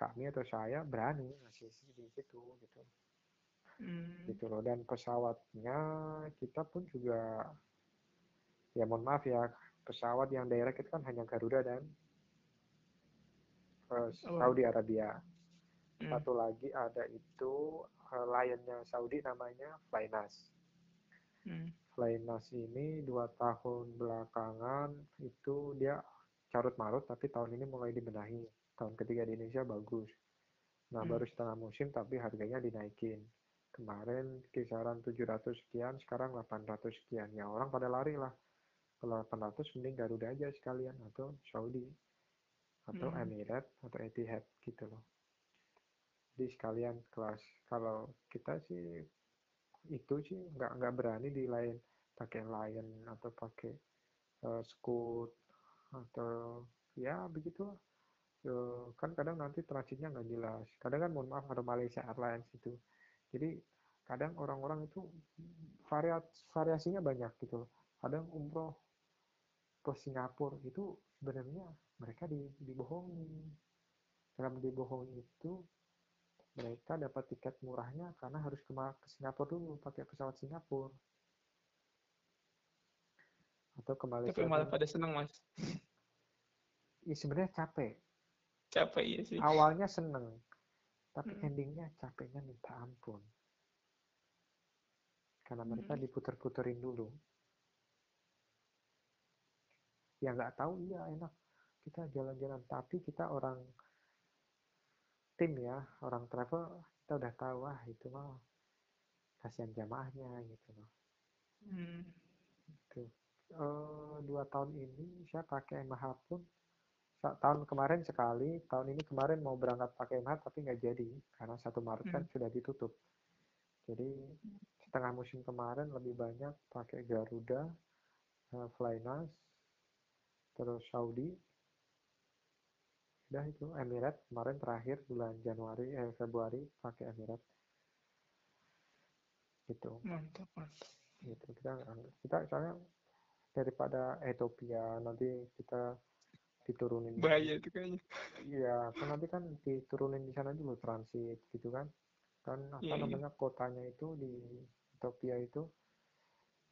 kami atau saya berani ngasih di situ gitu Hmm. gitu loh dan pesawatnya kita pun juga ya mohon maaf ya pesawat yang daerah kita kan hanya Garuda dan eh, Saudi Arabia Hmm. satu lagi ada itu eh, Lion-nya Saudi namanya Flynas Hmm. Flynas ini dua tahun belakangan itu dia carut marut tapi tahun ini mulai dibenahi tahun ketiga di Indonesia bagus. Nah Hmm. baru setengah musim tapi harganya dinaikin. Kemarin kisaran 700 sekian sekarang 800 sekian. Ya orang pada lari lah. Kalau 800 mending Garuda aja sekalian atau Saudi atau Hmm. Emirates atau Etihad gitu loh. Jadi sekalian kelas. Kalau kita sih itu sih nggak nggak berani di lain pakai Lion atau pakai uh, Scoot atau ya begitu uh, kan kadang nanti transitnya nggak jelas. Kadang kan mohon maaf ada Malaysia Airlines itu jadi kadang orang-orang itu variat variasinya banyak gitu. Kadang umroh ke Singapura itu sebenarnya mereka di, dibohongi. Dalam dibohongi itu mereka dapat tiket murahnya karena harus ke, ke Singapura dulu pakai pesawat Singapura. Atau ke Malaysia Tapi malah pada senang mas. Ya, sebenarnya capek. Capek ya sih. Awalnya seneng, tapi Hmm. endingnya capeknya minta ampun. Karena mereka Hmm. diputer-puterin dulu. Ya nggak tahu iya enak kita jalan-jalan, tapi kita orang tim ya, orang travel kita udah tahu ah itu mah kasihan jamaahnya gitu loh. Hmm. Gitu. Eh, dua tahun ini saya pakai MH pun tahun kemarin sekali, tahun ini kemarin mau berangkat pakai MH tapi nggak jadi karena satu Maret kan Hmm. sudah ditutup. Jadi setengah musim kemarin lebih banyak pakai Garuda, eh, Flynas, terus Saudi, udah itu Emirates kemarin terakhir bulan Januari eh Februari pakai Emirates gitu Mantap mantap. gitu kita kita soalnya daripada Ethiopia nanti kita diturunin di Bahaya itu kayaknya. Iya, kan nanti kan diturunin di sana dulu transit gitu kan. Kan apa Iya, iya. namanya kotanya itu di Ethiopia itu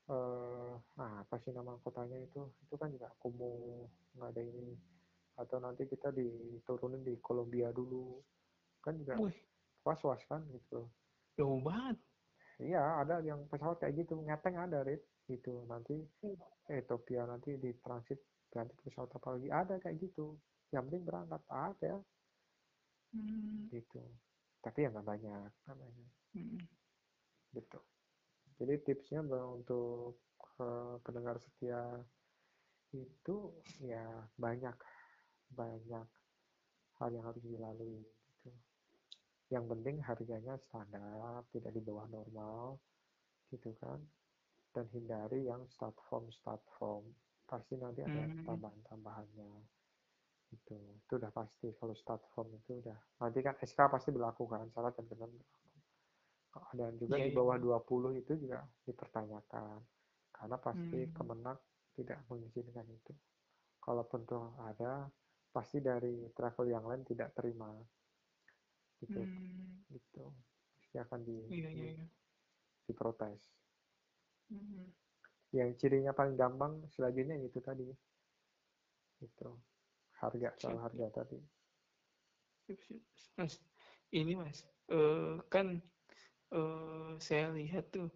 eh ah, apa sih nama kotanya itu? Itu kan juga kumuh, nggak ada ini. Atau nanti kita diturunin di Kolombia dulu. Kan juga Wih, was-was kan gitu. jauh banget. Iya, ada yang pesawat kayak gitu, ngeteng ada, Rit. Gitu. Nanti Ethiopia nanti di transit ganti pesawat apa lagi ada kayak gitu. Yang penting berangkat ada Hmm. gitu. Tapi ya nggak banyak, nggak banyak Hmm. gitu. Jadi tipsnya untuk eh, pendengar setia itu ya banyak banyak hal yang harus dilalui gitu. Yang penting harganya standar, tidak di bawah normal gitu kan. Dan hindari yang start form start form. Pasti nanti ada Hmm. tambahan-tambahannya. Itu, itu udah pasti kalau start form itu udah. Nanti kan SK pasti berlaku kan, syarat dan ketentuan berlaku. Dan juga Iya, di iya. bawah 20 itu juga dipertanyakan. Karena pasti Hmm. Kemenak tidak mengizinkan itu. Kalaupun tuh ada, pasti dari travel yang lain tidak terima. Gitu, Hmm. gitu. Pasti akan di, Iya iya di- iya. diprotes. Hmm. Yang cirinya paling gampang selanjutnya itu tadi. Itu. Harga, soal harga tadi. Mas, ini mas, eh, kan uh, saya lihat tuh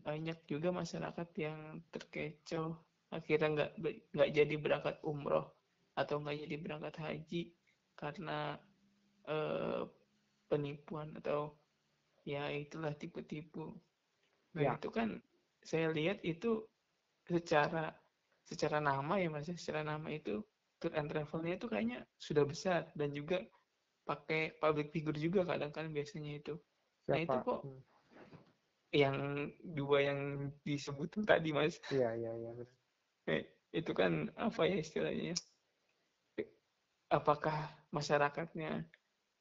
banyak juga masyarakat yang terkecoh akhirnya nggak nggak jadi berangkat umroh atau nggak jadi berangkat haji karena uh, penipuan atau ya itulah tipu-tipu nah ya. itu kan saya lihat itu secara secara nama ya mas ya, secara nama itu tour and travelnya itu kayaknya sudah besar. Dan juga pakai public figure juga kadang kan biasanya itu. Nah, Siapa? nah itu kok hmm. yang dua yang disebut tadi mas. Iya iya iya eh, itu kan apa ya istilahnya? Apakah masyarakatnya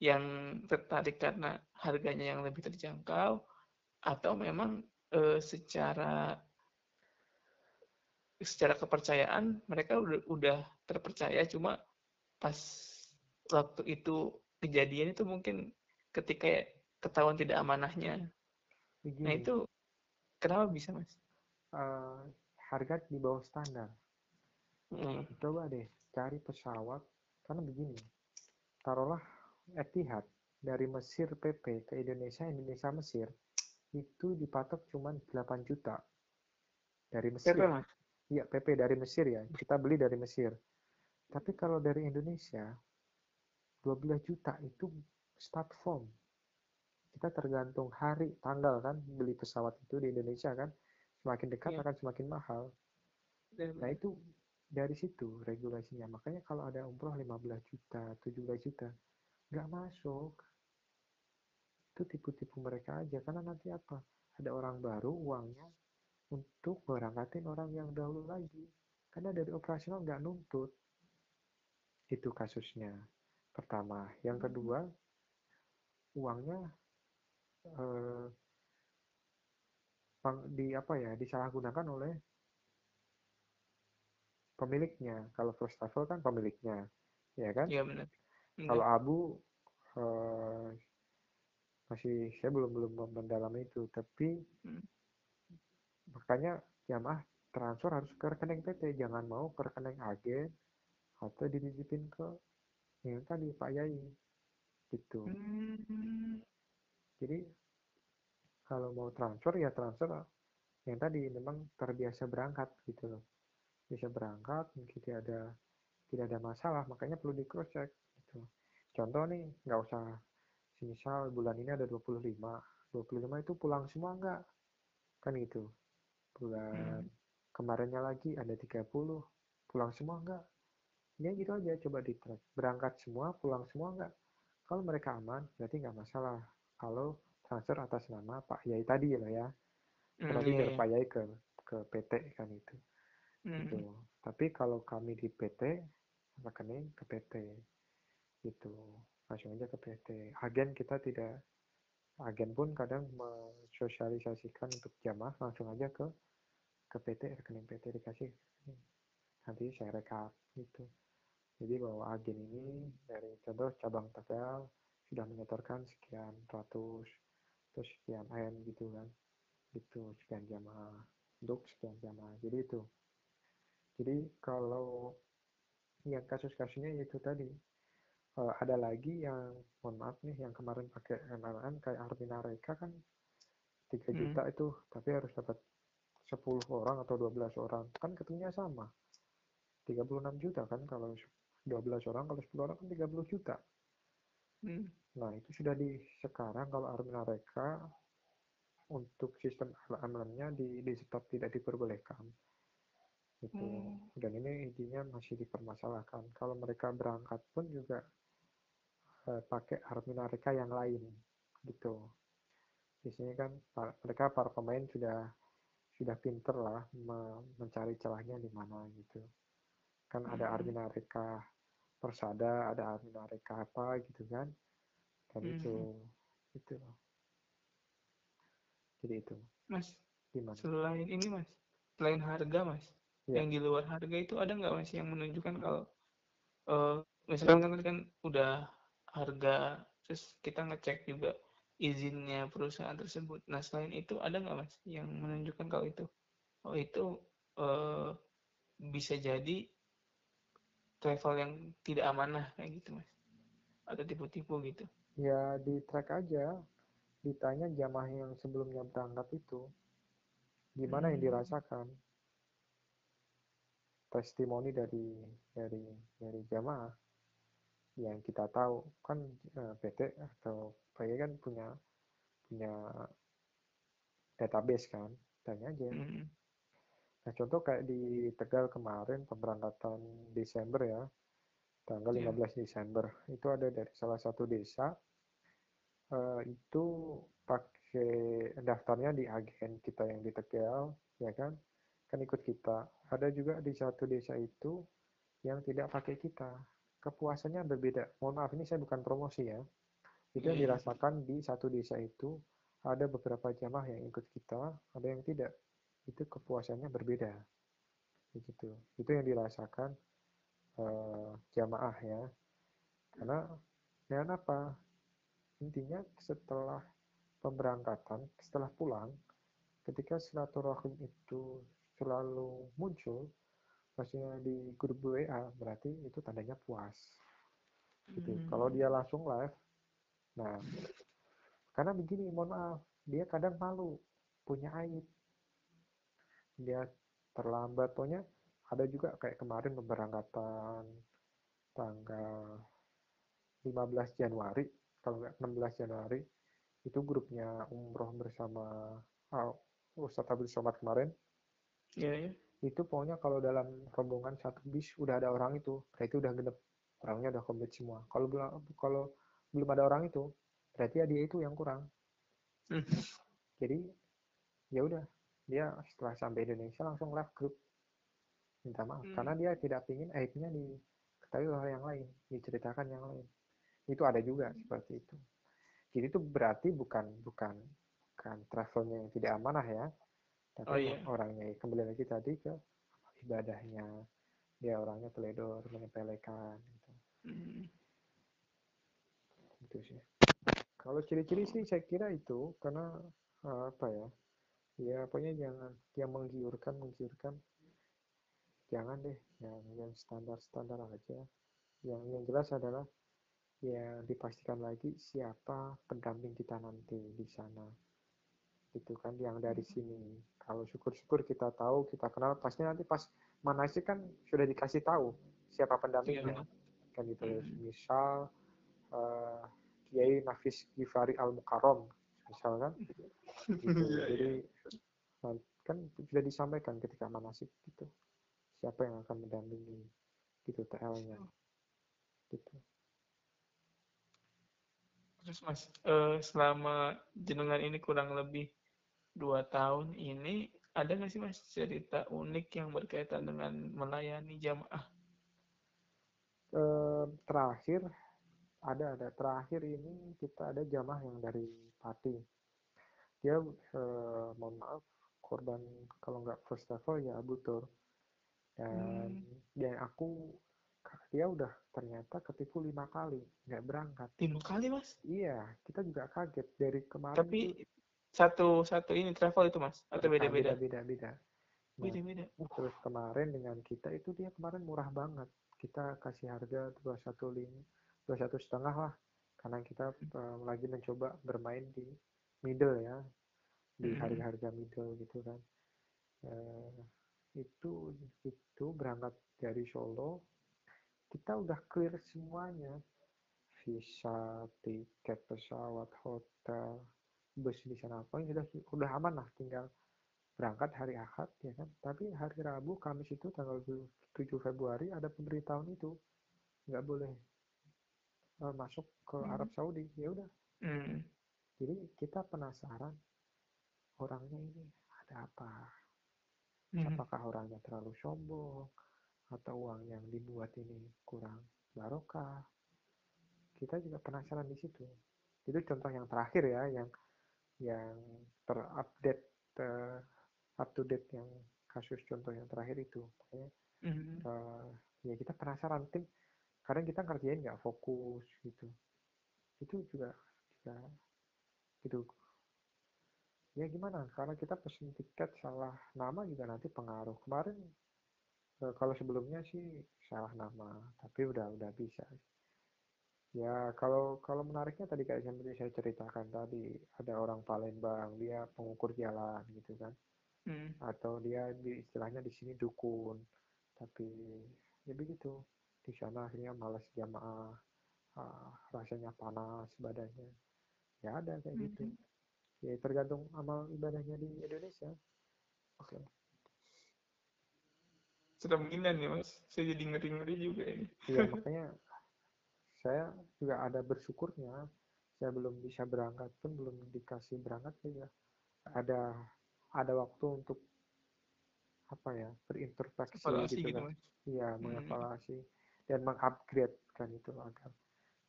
yang tertarik karena harganya yang lebih terjangkau? Atau memang eh, secara secara kepercayaan mereka udah, udah terpercaya cuma pas waktu itu kejadian itu mungkin ketika ketahuan tidak amanahnya Begini. Nah itu kenapa bisa mas? Uh, harga di bawah standar. Hmm. Coba deh cari pesawat karena begini. Taruhlah Etihad dari Mesir PP ke Indonesia, Indonesia Mesir itu dipatok cuma 8 juta dari Mesir. PP, mas? Iya, PP dari Mesir ya. Kita beli dari Mesir. Tapi kalau dari Indonesia 12 juta itu start form kita tergantung hari tanggal kan beli pesawat itu di Indonesia kan semakin dekat yeah. akan semakin mahal nah itu dari situ regulasinya makanya kalau ada umroh 15 juta 17 juta nggak masuk itu tipu-tipu mereka aja karena nanti apa ada orang baru uangnya untuk berangkatin orang yang dahulu lagi karena dari operasional nggak nuntut itu kasusnya pertama yang hmm. kedua uangnya eh, di apa ya disalahgunakan oleh pemiliknya. Kalau first travel kan pemiliknya, ya kan? Iya benar. Kalau Abu eh, masih saya belum belum mendalam itu, tapi hmm. makanya jamaah transfer harus ke rekening PT, jangan mau ke rekening agen atau dititipin ke yang tadi Pak Yai gitu. Hmm. Jadi kalau mau transfer ya transfer yang tadi memang terbiasa berangkat gitu loh. Bisa berangkat, tidak ada tidak ada masalah, makanya perlu di cross check gitu. Contoh nih, nggak usah misal bulan ini ada 25, 25 itu pulang semua enggak? Kan gitu. Bulan hmm. kemarinnya lagi ada 30, pulang semua enggak? Ya gitu aja, coba di track. Berangkat semua, pulang semua enggak? Kalau mereka aman, berarti nggak masalah kalau transfer atas nama Pak Yai tadi lah ya. Mm, nanti yeah, Pak Yai ke ke PT kan itu. Mm. Gitu. Tapi kalau kami di PT rekening ke PT gitu langsung aja ke PT agen kita tidak agen pun kadang mensosialisasikan untuk jamaah langsung aja ke ke PT rekening PT dikasih. Nanti saya rekap gitu. Jadi bahwa agen ini dari contoh cabang Tegal sudah menyetorkan sekian ratus terus sekian M gitu kan. Itu sekian jamaah. Untuk sekian jamaah. Jadi itu. Jadi kalau yang kasus-kasusnya itu tadi uh, ada lagi yang mohon maaf nih yang kemarin pakai MLM kayak Armina Reka kan 3 hmm. juta itu tapi harus dapat 10 orang atau 12 orang kan ketemunya sama 36 juta kan kalau 12 orang kalau 10 orang kan 30 juta Hmm. Nah, itu sudah di sekarang kalau Armina Reka untuk sistem amalannya di, di stop tidak diperbolehkan. Itu. Hmm. Dan ini intinya masih dipermasalahkan. Kalau mereka berangkat pun juga pakai Armina Reka yang lain gitu. Biasanya kan para, mereka para pemain sudah sudah pinter lah me, mencari celahnya di mana gitu. Kan hmm. ada Armina Reka persada ada Armina Reka apa gitu kan dan hmm. itu itu jadi itu mas gimana selain ini mas selain harga mas ya. yang di luar harga itu ada nggak mas yang menunjukkan kalau uh, misalkan kan kan udah harga terus kita ngecek juga izinnya perusahaan tersebut. Nah selain itu ada nggak mas yang menunjukkan kalau itu? Oh itu uh, bisa jadi travel yang tidak amanah kayak gitu mas. Atau tipu-tipu gitu. Ya di track aja. Ditanya jamaah yang sebelumnya berangkat itu gimana yang Hmm. dirasakan? Testimoni dari dari dari jamaah yang kita tahu kan eh, PT atau PY kan punya punya database kan tanya aja Hmm. nah contoh kayak di Tegal kemarin pemberangkatan Desember ya tanggal Iya. 15 Desember itu ada dari salah satu desa eh, itu pakai daftarnya di agen kita yang di Tegal ya kan kan ikut kita ada juga di satu desa itu yang tidak pakai kita kepuasannya berbeda. Mohon maaf ini saya bukan promosi ya. Itu yang iya. dirasakan di satu desa itu ada beberapa jamaah yang ikut kita ada yang tidak. Itu kepuasannya berbeda. Begitu. Itu yang dirasakan eh, jamaah ya. Karena dengan apa? Intinya setelah pemberangkatan setelah pulang ketika silaturahim itu selalu muncul maksudnya di grup WA berarti itu tandanya puas gitu Hmm. kalau dia langsung live nah karena begini mohon maaf dia kadang malu punya aib dia terlambat pokoknya ada juga kayak kemarin pemberangkatan tanggal 15 Januari kalau nggak 16 Januari itu grupnya umroh bersama ah, Ustadz Abdul Somad kemarin Iya, iya. Itu pokoknya kalau dalam rombongan satu bis udah ada orang itu berarti udah genep. Orangnya udah komplit semua. Kalau belum kalau belum ada orang itu berarti ya dia itu yang kurang. Hmm. jadi ya udah. Dia setelah sampai Indonesia langsung live grup minta maaf. Hmm. karena dia tidak ingin aibnya diketahui oleh yang lain diceritakan yang lain. Itu ada juga seperti itu. Jadi itu berarti bukan bukan bukan travelnya yang tidak amanah ya tapi Oh, iya. orangnya kembali lagi tadi ke ibadahnya. Dia orangnya teledor menyepelekan gitu. Hmm. itu sih. Kalau ciri-ciri sih saya kira itu karena eh, apa ya ya pokoknya jangan yang menggiurkan menggiurkan jangan deh yang yang standar-standar aja. Yang yang jelas adalah ya dipastikan lagi siapa pendamping kita nanti di sana itu kan yang dari sini kalau syukur-syukur kita tahu kita kenal pasti nanti pas manasik kan sudah dikasih tahu siapa pendampingnya Iya. kan gitu Hmm. misal eh, Kiai Nafis Gifari Al Mukarrom misalkan gitu. Iya, jadi nah, kan sudah disampaikan ketika manasik gitu siapa yang akan mendampingi gitu TL-nya gitu Terus Mas, eh, selama jenengan ini kurang lebih dua tahun ini, ada nggak sih Mas cerita unik yang berkaitan dengan melayani jamaah? Terakhir ada ada. Terakhir ini kita ada jamaah yang dari Pati. Dia eh, mohon maaf korban kalau nggak first level ya Abu Tur. Dan dan aku dia udah ternyata ketipu lima kali nggak berangkat. Lima kali Mas? iya kita juga kaget. Dari kemarin Tapi satu satu ini travel itu Mas? Atau bukan, beda-beda? beda beda Nah, Beda-beda. terus kemarin dengan kita itu dia kemarin murah banget kita kasih harga 215 21 setengah lah karena kita eh, lagi mencoba bermain di middle ya di Mhm. harga-harga middle gitu kan Eh, itu itu berangkat dari Solo kita udah clear semuanya visa tiket pesawat hotel bus di sana apa sudah udah aman lah tinggal berangkat hari Ahad ya kan? Tapi hari Rabu Kamis itu tanggal 7 Februari ada pemberitahuan itu. Nggak boleh eh, masuk ke Hmm. Arab Saudi ya udah. Hmm. jadi kita penasaran orangnya ini ada apa? Hmm. apakah orangnya terlalu sombong? Atau uang yang dibuat ini kurang barokah? Kita juga penasaran di situ. Itu contoh yang terakhir ya yang yang terupdate eh, up to date yang kasus contoh yang terakhir itu Makanya, Hmm. eh, ya kita penasaran tim kadang kita ngerjain nggak fokus gitu. Itu juga juga gitu. Ya gimana? Karena kita pesen tiket salah nama juga nanti pengaruh. Kemarin eh, kalau sebelumnya sih salah nama tapi udah udah bisa Ya, kalau kalau menariknya tadi kayak seperti saya ceritakan tadi, ada orang Palembang, dia pengukur jalan gitu kan. Hmm. Atau dia di istilahnya di sini dukun. Tapi ya begitu. Di sana akhirnya malas jamaah, ah, rasanya panas badannya. Ya ada kayak gitu. Hmm. Ya tergantung amal ibadahnya di Indonesia. Oke. Serem nih mas, saya jadi ngeri-ngeri juga ini. Iya makanya saya juga ada bersyukurnya saya belum bisa berangkat pun belum dikasih berangkat juga ada ada waktu untuk apa ya berintrospeksi Evaluasi gitu, gitu, kan iya Hmm. mengevaluasi dan mengupgrade kan itu agar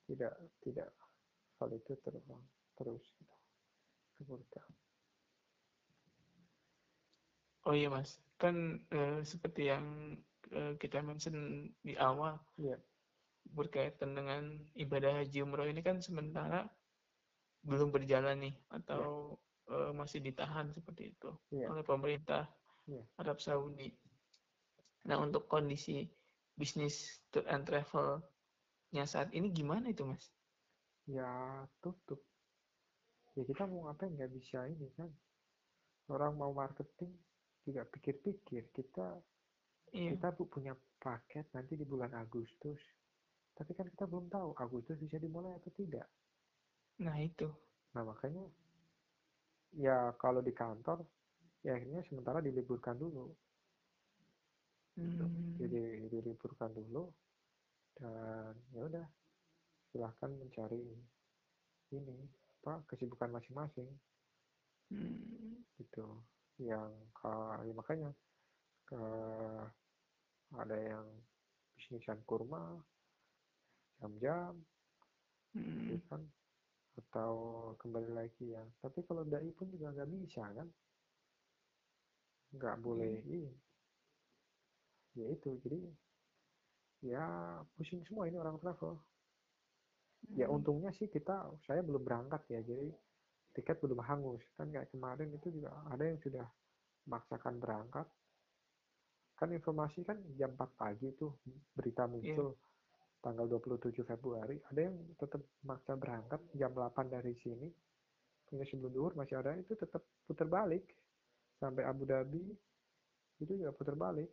tidak tidak hal itu terulang terus gitu. Keburukan Oh iya mas, kan eh, seperti yang eh, kita mention di awal iya berkaitan dengan ibadah haji umroh ini kan sementara belum berjalan nih atau eh, masih ditahan seperti itu iya oleh pemerintah Iya. Arab Saudi. Nah untuk kondisi bisnis tour and travelnya saat ini gimana itu mas? ya tutup ya kita mau ngapain nggak bisa ini kan orang mau marketing juga pikir-pikir kita Iya. kita punya paket nanti di bulan Agustus tapi kan kita belum tahu Agustus bisa dimulai atau tidak Nah itu. nah makanya ya kalau di kantor ya akhirnya sementara diliburkan dulu Hmm. jadi diliburkan dulu dan ya udah silahkan mencari ini apa kesibukan masing-masing Hmm. gitu yang ya makanya ke ada yang bisnisan kurma jam-jam Hmm. gitu kan. Atau kembali lagi ya. Tapi kalau dai pun juga nggak bisa kan? Nggak boleh ini. Ya itu jadi ya pusing semua ini orang travel. Ya Hmm. untungnya sih kita saya belum berangkat ya jadi tiket belum hangus. Kan kayak kemarin itu juga ada yang sudah memaksakan berangkat. Kan informasi kan jam 4 pagi tuh berita muncul tanggal 27 Februari ada yang tetap maksa berangkat jam 8 dari sini punya sebelum duhur masih ada itu tetap putar balik sampai Abu Dhabi itu juga putar balik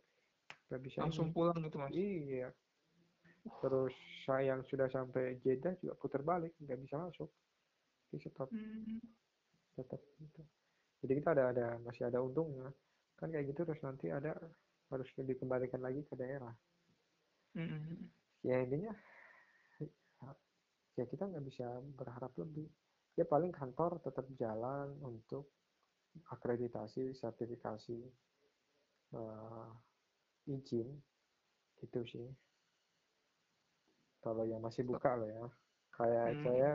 nggak bisa Langsung ini. pulang gitu mas. iya terus saya yang sudah sampai Jeddah juga putar balik nggak bisa masuk di stop Hmm. tetap gitu jadi kita ada ada masih ada untungnya kan kayak gitu terus nanti ada harus dikembalikan lagi ke daerah Hmm. Ya intinya ya kita nggak bisa berharap lebih. Ya paling kantor tetap jalan untuk akreditasi sertifikasi eh, izin gitu sih. Kalau yang masih buka loh ya. Kayak Hmm. saya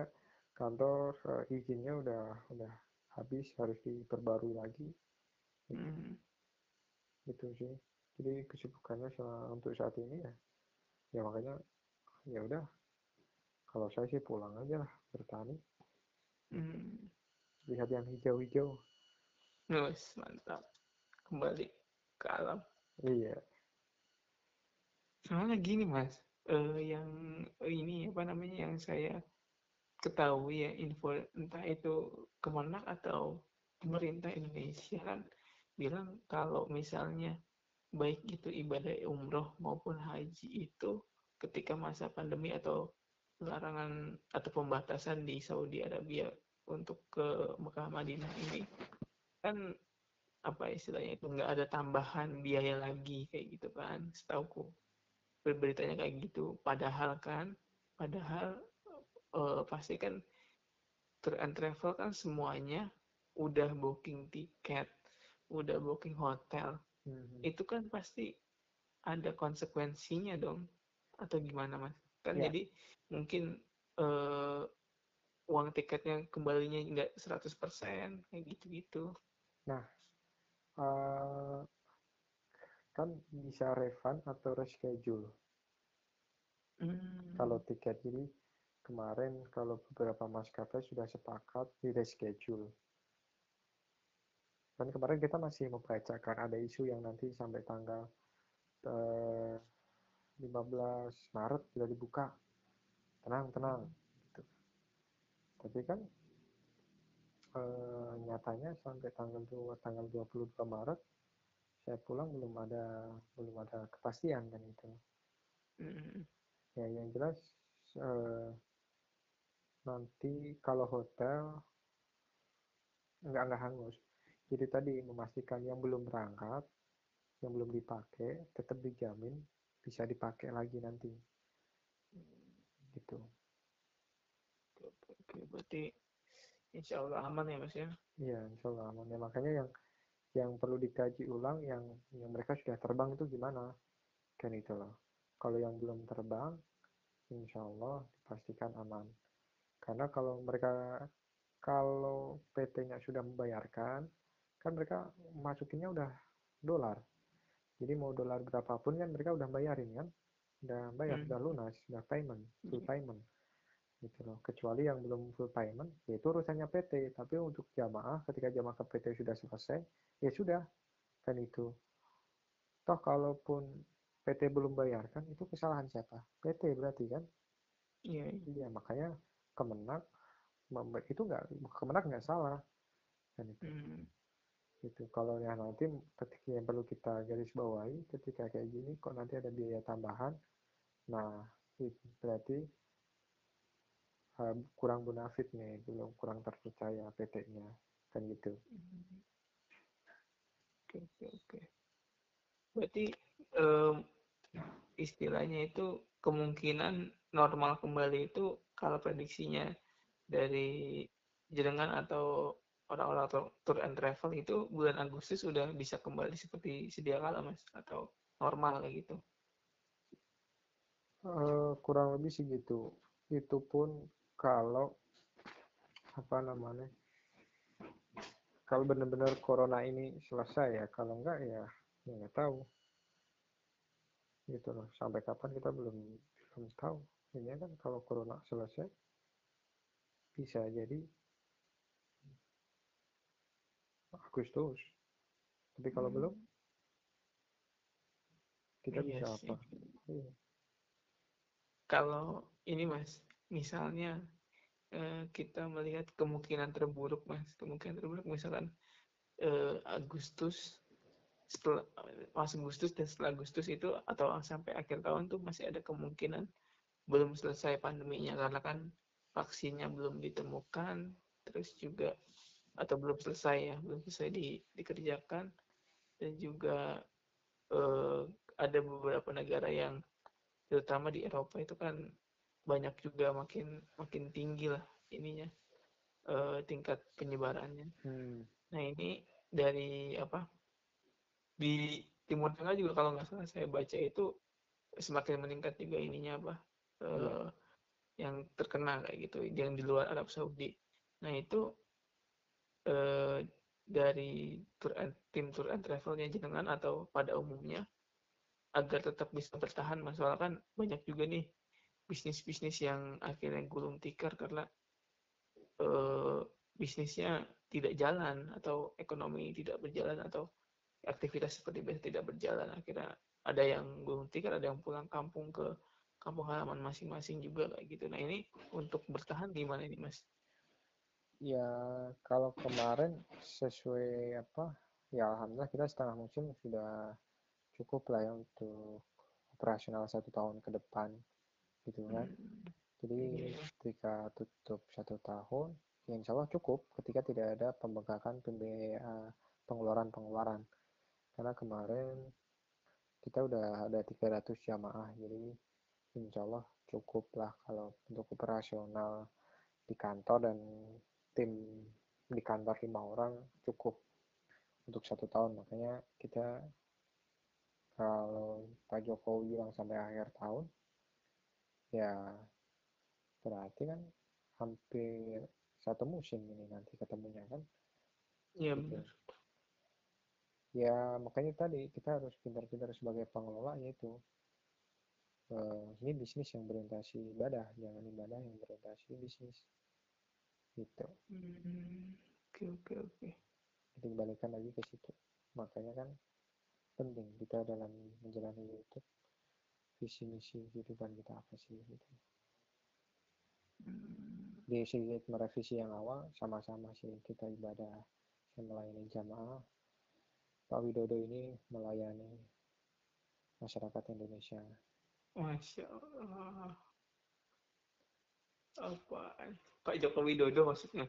kantor eh, izinnya udah udah habis harus diperbarui lagi. Hmm. gitu sih. Jadi kesibukannya untuk saat ini ya ya makanya ya udah kalau saya sih pulang aja lah bertani Hmm. lihat yang hijau-hijau Wes, mantap. Kembali ke alam. iya Soalnya gini mas, eh, yang ini apa namanya yang saya ketahui ya info entah itu Kemenak atau pemerintah Indonesia kan bilang kalau misalnya baik itu ibadah umroh maupun haji itu ketika masa pandemi atau larangan atau pembatasan di Saudi Arabia untuk ke Mekah Madinah ini kan apa istilahnya itu nggak ada tambahan biaya lagi kayak gitu kan setauku beritanya kayak gitu. Padahal kan padahal eh, pasti kan tour and travel kan semuanya udah booking tiket udah booking hotel Mhm. itu kan pasti ada konsekuensinya dong atau gimana mas kan Ya. jadi mungkin eh, uang tiketnya kembalinya nggak 100% kayak gitu-gitu Eh, kan bisa refund atau reschedule Hmm. kalau tiket jadi kemarin kalau beberapa maskapai sudah sepakat di reschedule dan kemarin kita masih membacakan ada isu yang nanti sampai tanggal eh, 15 Maret sudah dibuka. Tenang tenang gitu. tapi kan eh, nyatanya sampai tanggal 2 tanggal 22 Maret saya pulang belum ada belum ada kepastian kan itu. Ya yang jelas eh, nanti kalau hotel nggak nggak hangus jadi tadi memastikan yang belum berangkat yang belum dipakai tetap dijamin bisa dipakai lagi nanti. Gitu. Oke. Berarti insya Allah aman ya mas ya. iya insya Allah aman ya. Makanya yang yang perlu dikaji ulang yang yang mereka sudah terbang itu gimana? Kan itu loh. Kalau yang belum terbang insya Allah dipastikan aman. Karena kalau mereka kalau PT-nya sudah membayarkan kan mereka masukinnya udah dolar jadi mau dolar berapapun kan mereka udah bayarin kan udah bayar Hmm. udah lunas udah payment full payment gitu loh kecuali yang belum full payment yaitu urusannya PT tapi untuk jamaah ketika jamaah ke PT sudah selesai ya sudah kan itu toh kalaupun PT belum bayarkan itu kesalahan siapa PT berarti kan Iya. iya. iya makanya Kemenak itu nggak Kemenak nggak salah kan itu Hmm. Gitu kalau yang nanti ketika yang perlu kita garis bawahi ketika kayak gini kok nanti ada biaya tambahan nah itu berarti uh, kurang bonafit nih belum kurang terpercaya PT-nya kan gitu. Oke oke oke. Berarti em, istilahnya itu kemungkinan normal kembali itu kalau prediksinya dari jenengan atau orang-orang tour tour and travel itu bulan Agustus sudah bisa kembali seperti sedia kala mas atau normal kayak gitu. Eh, kurang lebih segitu. Itu pun kalau apa namanya kalau benar-benar corona ini selesai ya kalau enggak ya ya nggak tahu. Gitu loh sampai kapan kita belum belum tahu. Ini kan kalau corona selesai bisa jadi Agustus tapi kalau Hmm. belum kita Iya bisa sih. apa Iya. Kalau ini mas, misalnya eh, kita melihat kemungkinan terburuk mas, kemungkinan terburuk misalkan eh, Agustus setelah pas Agustus dan setelah Agustus itu atau sampai akhir tahun tuh masih ada kemungkinan belum selesai pandeminya karena kan vaksinnya belum ditemukan terus juga atau belum selesai ya belum selesai di, dikerjakan dan juga eh, ada beberapa negara yang terutama di Eropa itu kan banyak juga makin makin tinggi lah ininya eh, tingkat penyebarannya Hmm. Nah ini dari apa di Timur Tengah juga kalau nggak salah saya baca itu semakin meningkat juga ininya apa eh, Iya. yang terkena kayak gitu yang di luar Arab Saudi. Nah itu eh, dari tour and, tim tour and travelnya jenengan atau pada umumnya agar tetap bisa bertahan masalah kan banyak juga nih bisnis-bisnis yang akhirnya gulung tikar karena eh, bisnisnya tidak jalan atau ekonomi tidak berjalan atau aktivitas seperti biasa tidak berjalan. Akhirnya ada yang gulung tikar ada yang pulang kampung ke kampung halaman masing-masing juga kayak gitu. Nah ini untuk bertahan gimana ini mas Ya, kalau kemarin sesuai apa, ya alhamdulillah kita setengah musim sudah cukup lah ya untuk operasional satu tahun ke depan, gitu kan. Hmm, Jadi iya. ketika tutup satu tahun, ya insya Allah cukup ketika tidak ada pembengkakan pengeluaran-pengeluaran. Karena kemarin kita udah ada 300 jamaah, jadi insya Allah cukup lah kalau untuk operasional di kantor dan tim di kantor lima orang cukup untuk satu tahun. Makanya kita kalau Pak Jokowi bilang sampai akhir tahun ya berarti kan hampir satu musim ini nanti ketemunya kan? Iya gitu. benar. Ya makanya tadi kita harus pintar-pintar sebagai pengelola yaitu eh, ini bisnis yang berorientasi ibadah jangan ibadah yang berorientasi bisnis gitu. Hmm, oke oke oke. Jadi lagi ke situ. Makanya kan penting kita dalam menjalani YouTube visi misi kehidupan kita apa sih gitu. Hmm. di sedikit merevisi yang awal sama-sama sih kita ibadah dan melayani jamaah. Pak Widodo ini melayani masyarakat Indonesia. Masya Allah. Apa? Pak Joko Widodo maksudnya?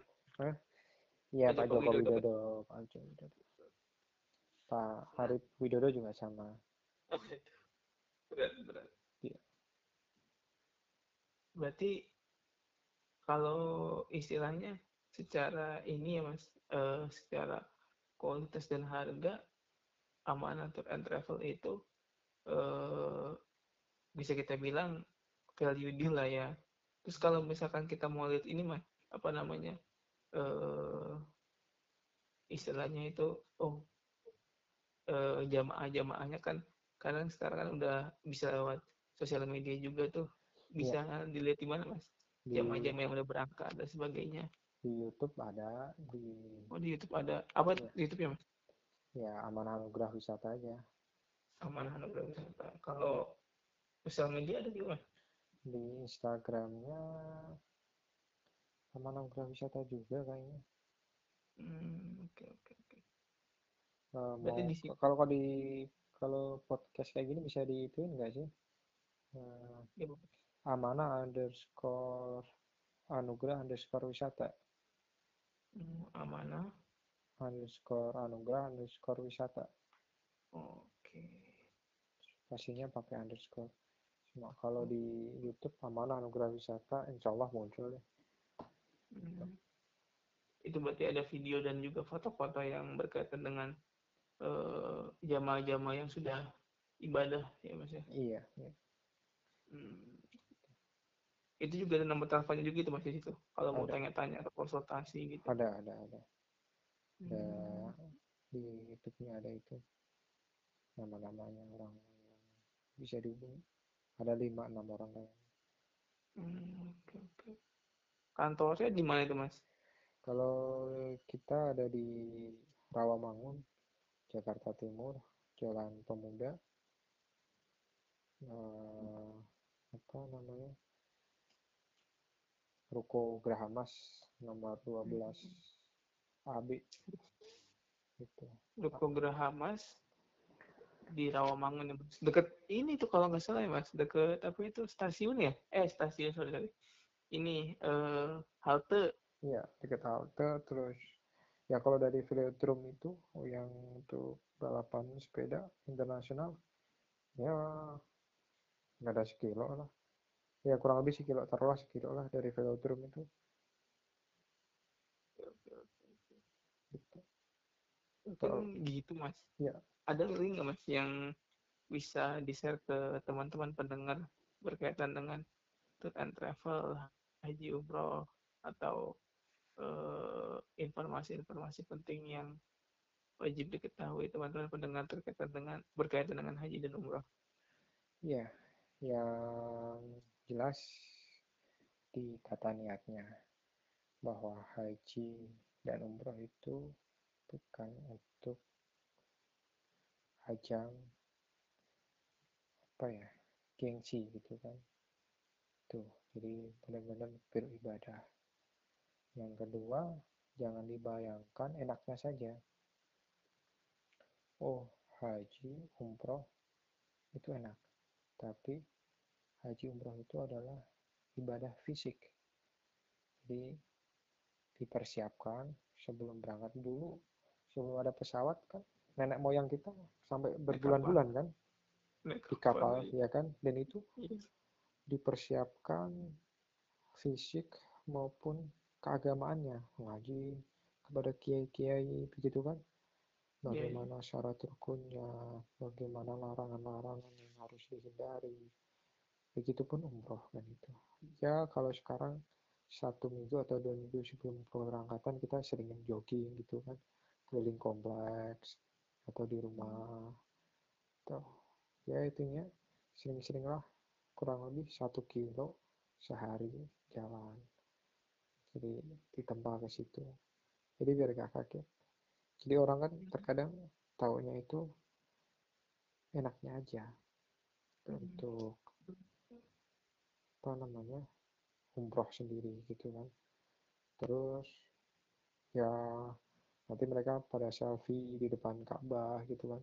Iya Pak Pak Joko Joko Widodo. Widodo Pak Joko Widodo Pak Harip Widodo juga sama berat, berat. Iya. Berarti kalau istilahnya secara ini ya mas, eh, secara kualitas dan harga amanah tour and travel itu eh, bisa kita bilang value deal lah ya. Terus kalau misalkan kita mau lihat ini mas, apa namanya eh, istilahnya itu, oh eh, jamaah-jamaahnya kan kadang sekarang kan udah bisa lewat sosial media juga tuh. Bisa dilihat di mana mas? Di, jamaah-jamaah yang udah berangkat dan sebagainya. Di YouTube ada di oh di YouTube ada. Apa Iya. di YouTube ya mas? Ya Amanah Anugerah Wisata aja. Amanah anugerah wisata. Kalau sosial media ada juga mas di Instagramnya. Amanah Anugerah Wisata juga kayaknya. Hmm, oke oke oke. Eh, mau di kalau kalau di kalau podcast kayak gini bisa diituin nggak sih? Eh, ya, Bu. Amanah underscore Anugerah underscore Wisata. Hmm, amanah underscore Anugerah underscore Wisata. Oke. Pastinya pakai underscore cuma kalau di YouTube Amanah Anugerah Wisata Insya Allah muncul Hmm. itu berarti ada video dan juga foto-foto yang berkaitan dengan eh, jamaah-jamaah yang sudah ibadah ya mas ya iya, iya. Hmm. Itu juga ada nomor teleponnya juga itu Mas di situ. Kalau mau Ada. tanya-tanya atau konsultasi gitu. ada ada ada ada Hmm. di YouTube-nya ada itu nama-namanya orang yang bisa dihubungi ada lima enam orang kayaknya Hmm, oke oke. Kantornya di mana itu Mas? kalau kita ada di Rawamangun Jakarta Timur Jalan Pemuda. Eh, apa namanya? Ruko Grahamas nomor 12 AB gitu. Ruko Geraha Mas di Rawamangun ya. Deket ini tuh kalau nggak salah ya Mas. Deket apa itu stasiun ya? Eh stasiun sorry sorry. Ini eh halte. Iya, dekat halte terus ya kalau dari velodrome itu yang untuk balapan sepeda internasional ya nggak ada sekilo lah ya kurang lebih sekilo taruhlah sekilo lah dari velodrome itu Oke, oke, oke. gitu. Mungkin gitu Mas. Iya. Ada link nggak Mas yang bisa di-share ke teman-teman pendengar berkaitan dengan tour and travel, haji umroh atau eh, informasi-informasi penting yang wajib diketahui teman-teman pendengar terkaitan dengan berkaitan dengan haji dan umroh. ya yang jelas di kata niatnya bahwa haji dan umroh itu bukan untuk ajang apa ya gengsi gitu kan. Tuh jadi benar-benar beribadah. Yang kedua jangan dibayangkan enaknya saja. Oh haji umroh itu enak. Tapi haji umroh itu adalah ibadah fisik. Jadi dipersiapkan sebelum berangkat dulu sebelum ada pesawat kan? Nenek moyang kita sampai berbulan-bulan kan? Di kapal ya kan? Dan itu Iya. dipersiapkan fisik maupun keagamaannya. Ngaji kepada kiai-kiai begitu kan? Iya. bagaimana syarat rukunnya bagaimana larangan-larangan yang harus dihindari. Begitupun umroh kan itu. Ya kalau sekarang satu minggu atau dua minggu sebelum keberangkatan kita sering jogging gitu kan keliling kompleks atau di rumah. Atau ya itunya sering-sering lah kurang lebih satu kilo sehari jalan. Jadi ditambah ke situ. Jadi biar gak kaget. Jadi orang kan terkadang taunya itu enaknya aja. Untuk apa namanya umroh sendiri gitu kan. Terus ya nanti mereka pada selfie di depan Ka'bah gitu kan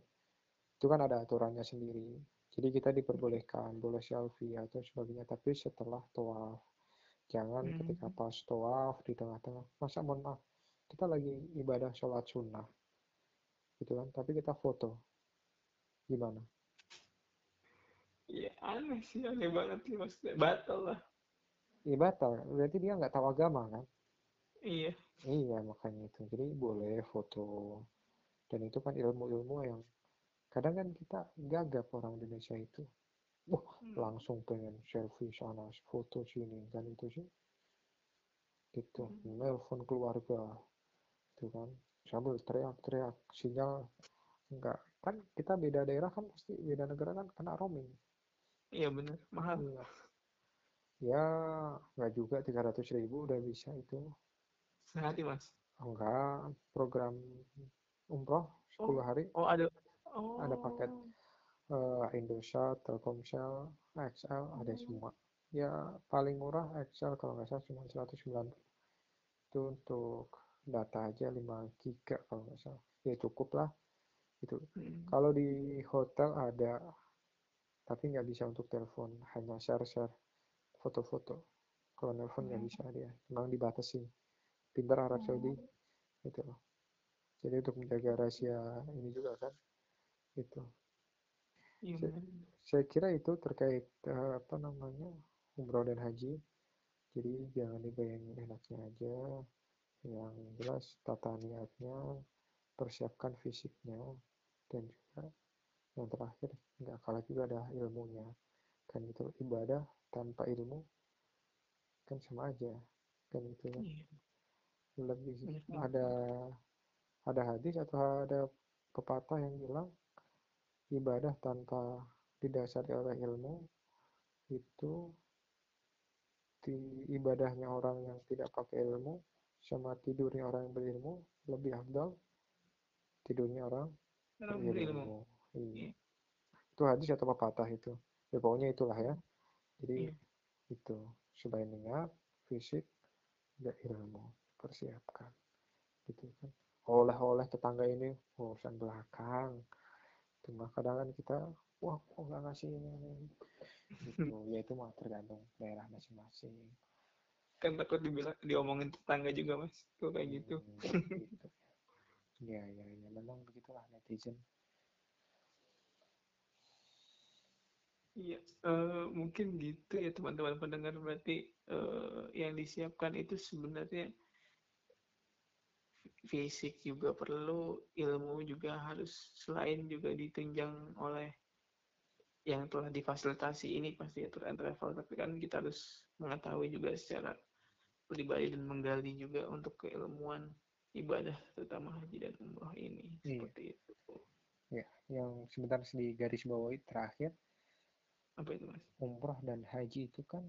itu kan ada aturannya sendiri jadi kita diperbolehkan boleh selfie atau sebagainya tapi setelah tawaf jangan Hmm. ketika pas tawaf di tengah-tengah masa mohon maaf kita lagi ibadah sholat sunnah gitu kan tapi kita foto gimana Iya aneh sih, aneh banget sih maksudnya. Batal lah. ya batal berarti dia nggak tahu agama kan Iya. Iya makanya itu. Jadi boleh foto. Dan itu kan ilmu-ilmu yang kadang kan kita gagap orang Indonesia itu. Wah Hmm. langsung pengen selfie sana foto sini kan itu sih. Gitu Hmm. nelpon keluarga itu kan. Sambil teriak-teriak sinyal enggak. Kan kita beda daerah kan pasti beda negara kan kena roaming. Iya bener, mahal. Iya. ya nggak juga 300 ribu udah bisa itu Sehari mas. enggak program umroh 10 hari Oh ada. Oh. Ada paket. eh, Indosat, Telkomsel, XL ada Oh. semua ya paling murah XL kalau nggak salah cuma 190 itu untuk data aja 5 giga kalau nggak salah ya cukup lah itu Hmm. kalau di hotel ada tapi nggak bisa untuk telepon hanya share-share foto-foto kalau nelpon nggak Oh. bisa dia memang dibatasi pintar Arab Saudi Oh. gitu loh. Jadi untuk menjaga rahasia ini juga kan itu Iya saya kira itu terkait eh, apa namanya umroh dan haji. Jadi jangan dibayangin enaknya aja yang jelas tata niatnya persiapkan fisiknya dan juga yang terakhir nggak kalah juga ada ilmunya. Kan itu ibadah tanpa ilmu kan sama aja kan itu kan Iya. Lebih juga. ada ada hadis atau ada pepatah yang bilang ibadah tanpa didasari oleh ilmu itu di ibadahnya orang yang tidak pakai ilmu sama tidurnya orang yang berilmu lebih afdal tidurnya orang Orang berilmu. berilmu iya Iya. itu hadis atau pepatah itu ya pokoknya itulah ya jadi Iya. itu selain niat fisik dan ilmu persiapkan gitu kan oleh-oleh tetangga ini urusan belakang cuma kadang kan kita wah kok nggak ngasih ini, ini. gitu ya itu mah tergantung daerah masing-masing Kan takut dibilang diomongin tetangga juga mas. Kalau kayak gitu. Hmm, gitu. ya ya ya memang begitulah netizen Iya, eh, mungkin gitu ya teman-teman pendengar berarti eh, yang disiapkan itu sebenarnya fisik juga perlu, ilmu juga harus selain juga ditunjang oleh yang telah difasilitasi ini pasti ya tour and travel, tapi kan kita harus mengetahui juga secara pribadi dan menggali juga untuk keilmuan ibadah terutama haji dan umroh ini Iya. seperti itu. ya yang sebentar di garis bawahi terakhir Apa itu mas? umroh dan haji itu kan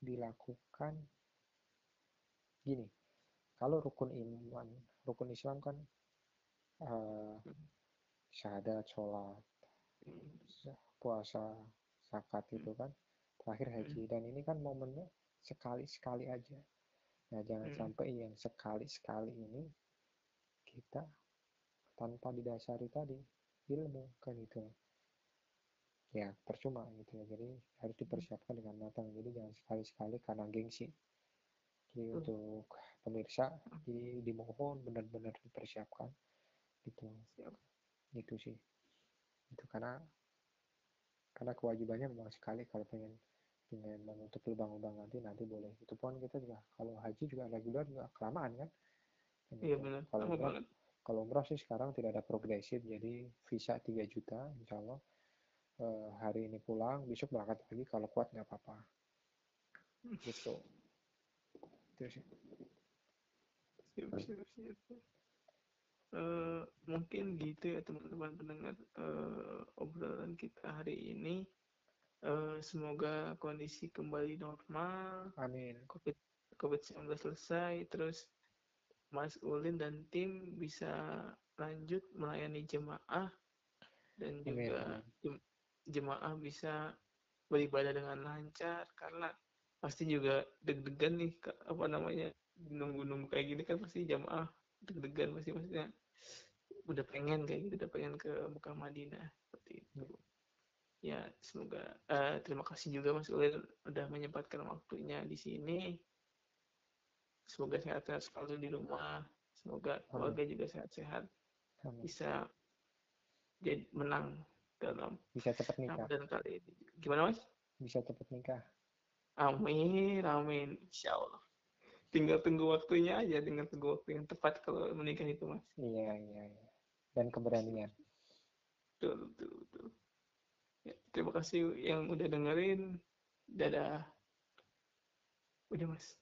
dilakukan gini kalau rukun iman rukun Islam kan eh, syahadat sholat Hmm, puasa zakat itu kan terakhir haji. Dan ini kan momennya sekali sekali aja. Nah jangan Hmm. sampai yang sekali sekali ini kita tanpa didasari tadi ilmu kan itu. Ya percuma gitu ya. Jadi harus dipersiapkan dengan matang. Jadi jangan sekali sekali karena gengsi. Jadi untuk pemirsa jadi dimohon benar-benar dipersiapkan. Gitu Siap. itu sih. Itu karena karena kewajibannya memang sekali kalau pengen pengen menutup lubang-lubang nanti nanti boleh. Itu pun kita juga kalau haji juga reguler juga kelamaan kan? Iya itu. benar, kalau banget. kalau umroh sih sekarang tidak ada progresif jadi visa 3 juta insya Allah Eh, hari ini pulang besok berangkat lagi kalau kuat nggak apa-apa. Gitu. Itu sih Siap, siap, siap. Eh, mungkin gitu ya teman-teman pendengar eh, obrolan kita hari ini. Eh, semoga kondisi kembali normal, amin COVID COVID-19 selesai, terus Mas Ulin dan tim bisa lanjut melayani jemaah dan juga amin jemaah bisa beribadah dengan lancar karena pasti juga deg-degan nih apa namanya nunggu-nunggu kayak gini kan pasti jamaah deg-degan pasti maksudnya udah pengen kayak gitu udah pengen ke Mekah Madinah seperti itu. Ya semoga uh, terima kasih juga Mas Ulil udah menyempatkan waktunya di sini. Semoga sehat-sehat selalu di rumah. Semoga keluarga juga sehat-sehat. Bisa jadi menang dalam bisa cepat nikah. Dan kali ini. Gimana mas? Bisa cepat nikah. Amin amin. Insya Allah tinggal tunggu waktunya aja tinggal tunggu waktu yang tepat kalau menikah itu mas. Iya iya, iya. dan keberanian. Betul betul betul. Ya, terima kasih yang udah dengerin. Dadah. Udah mas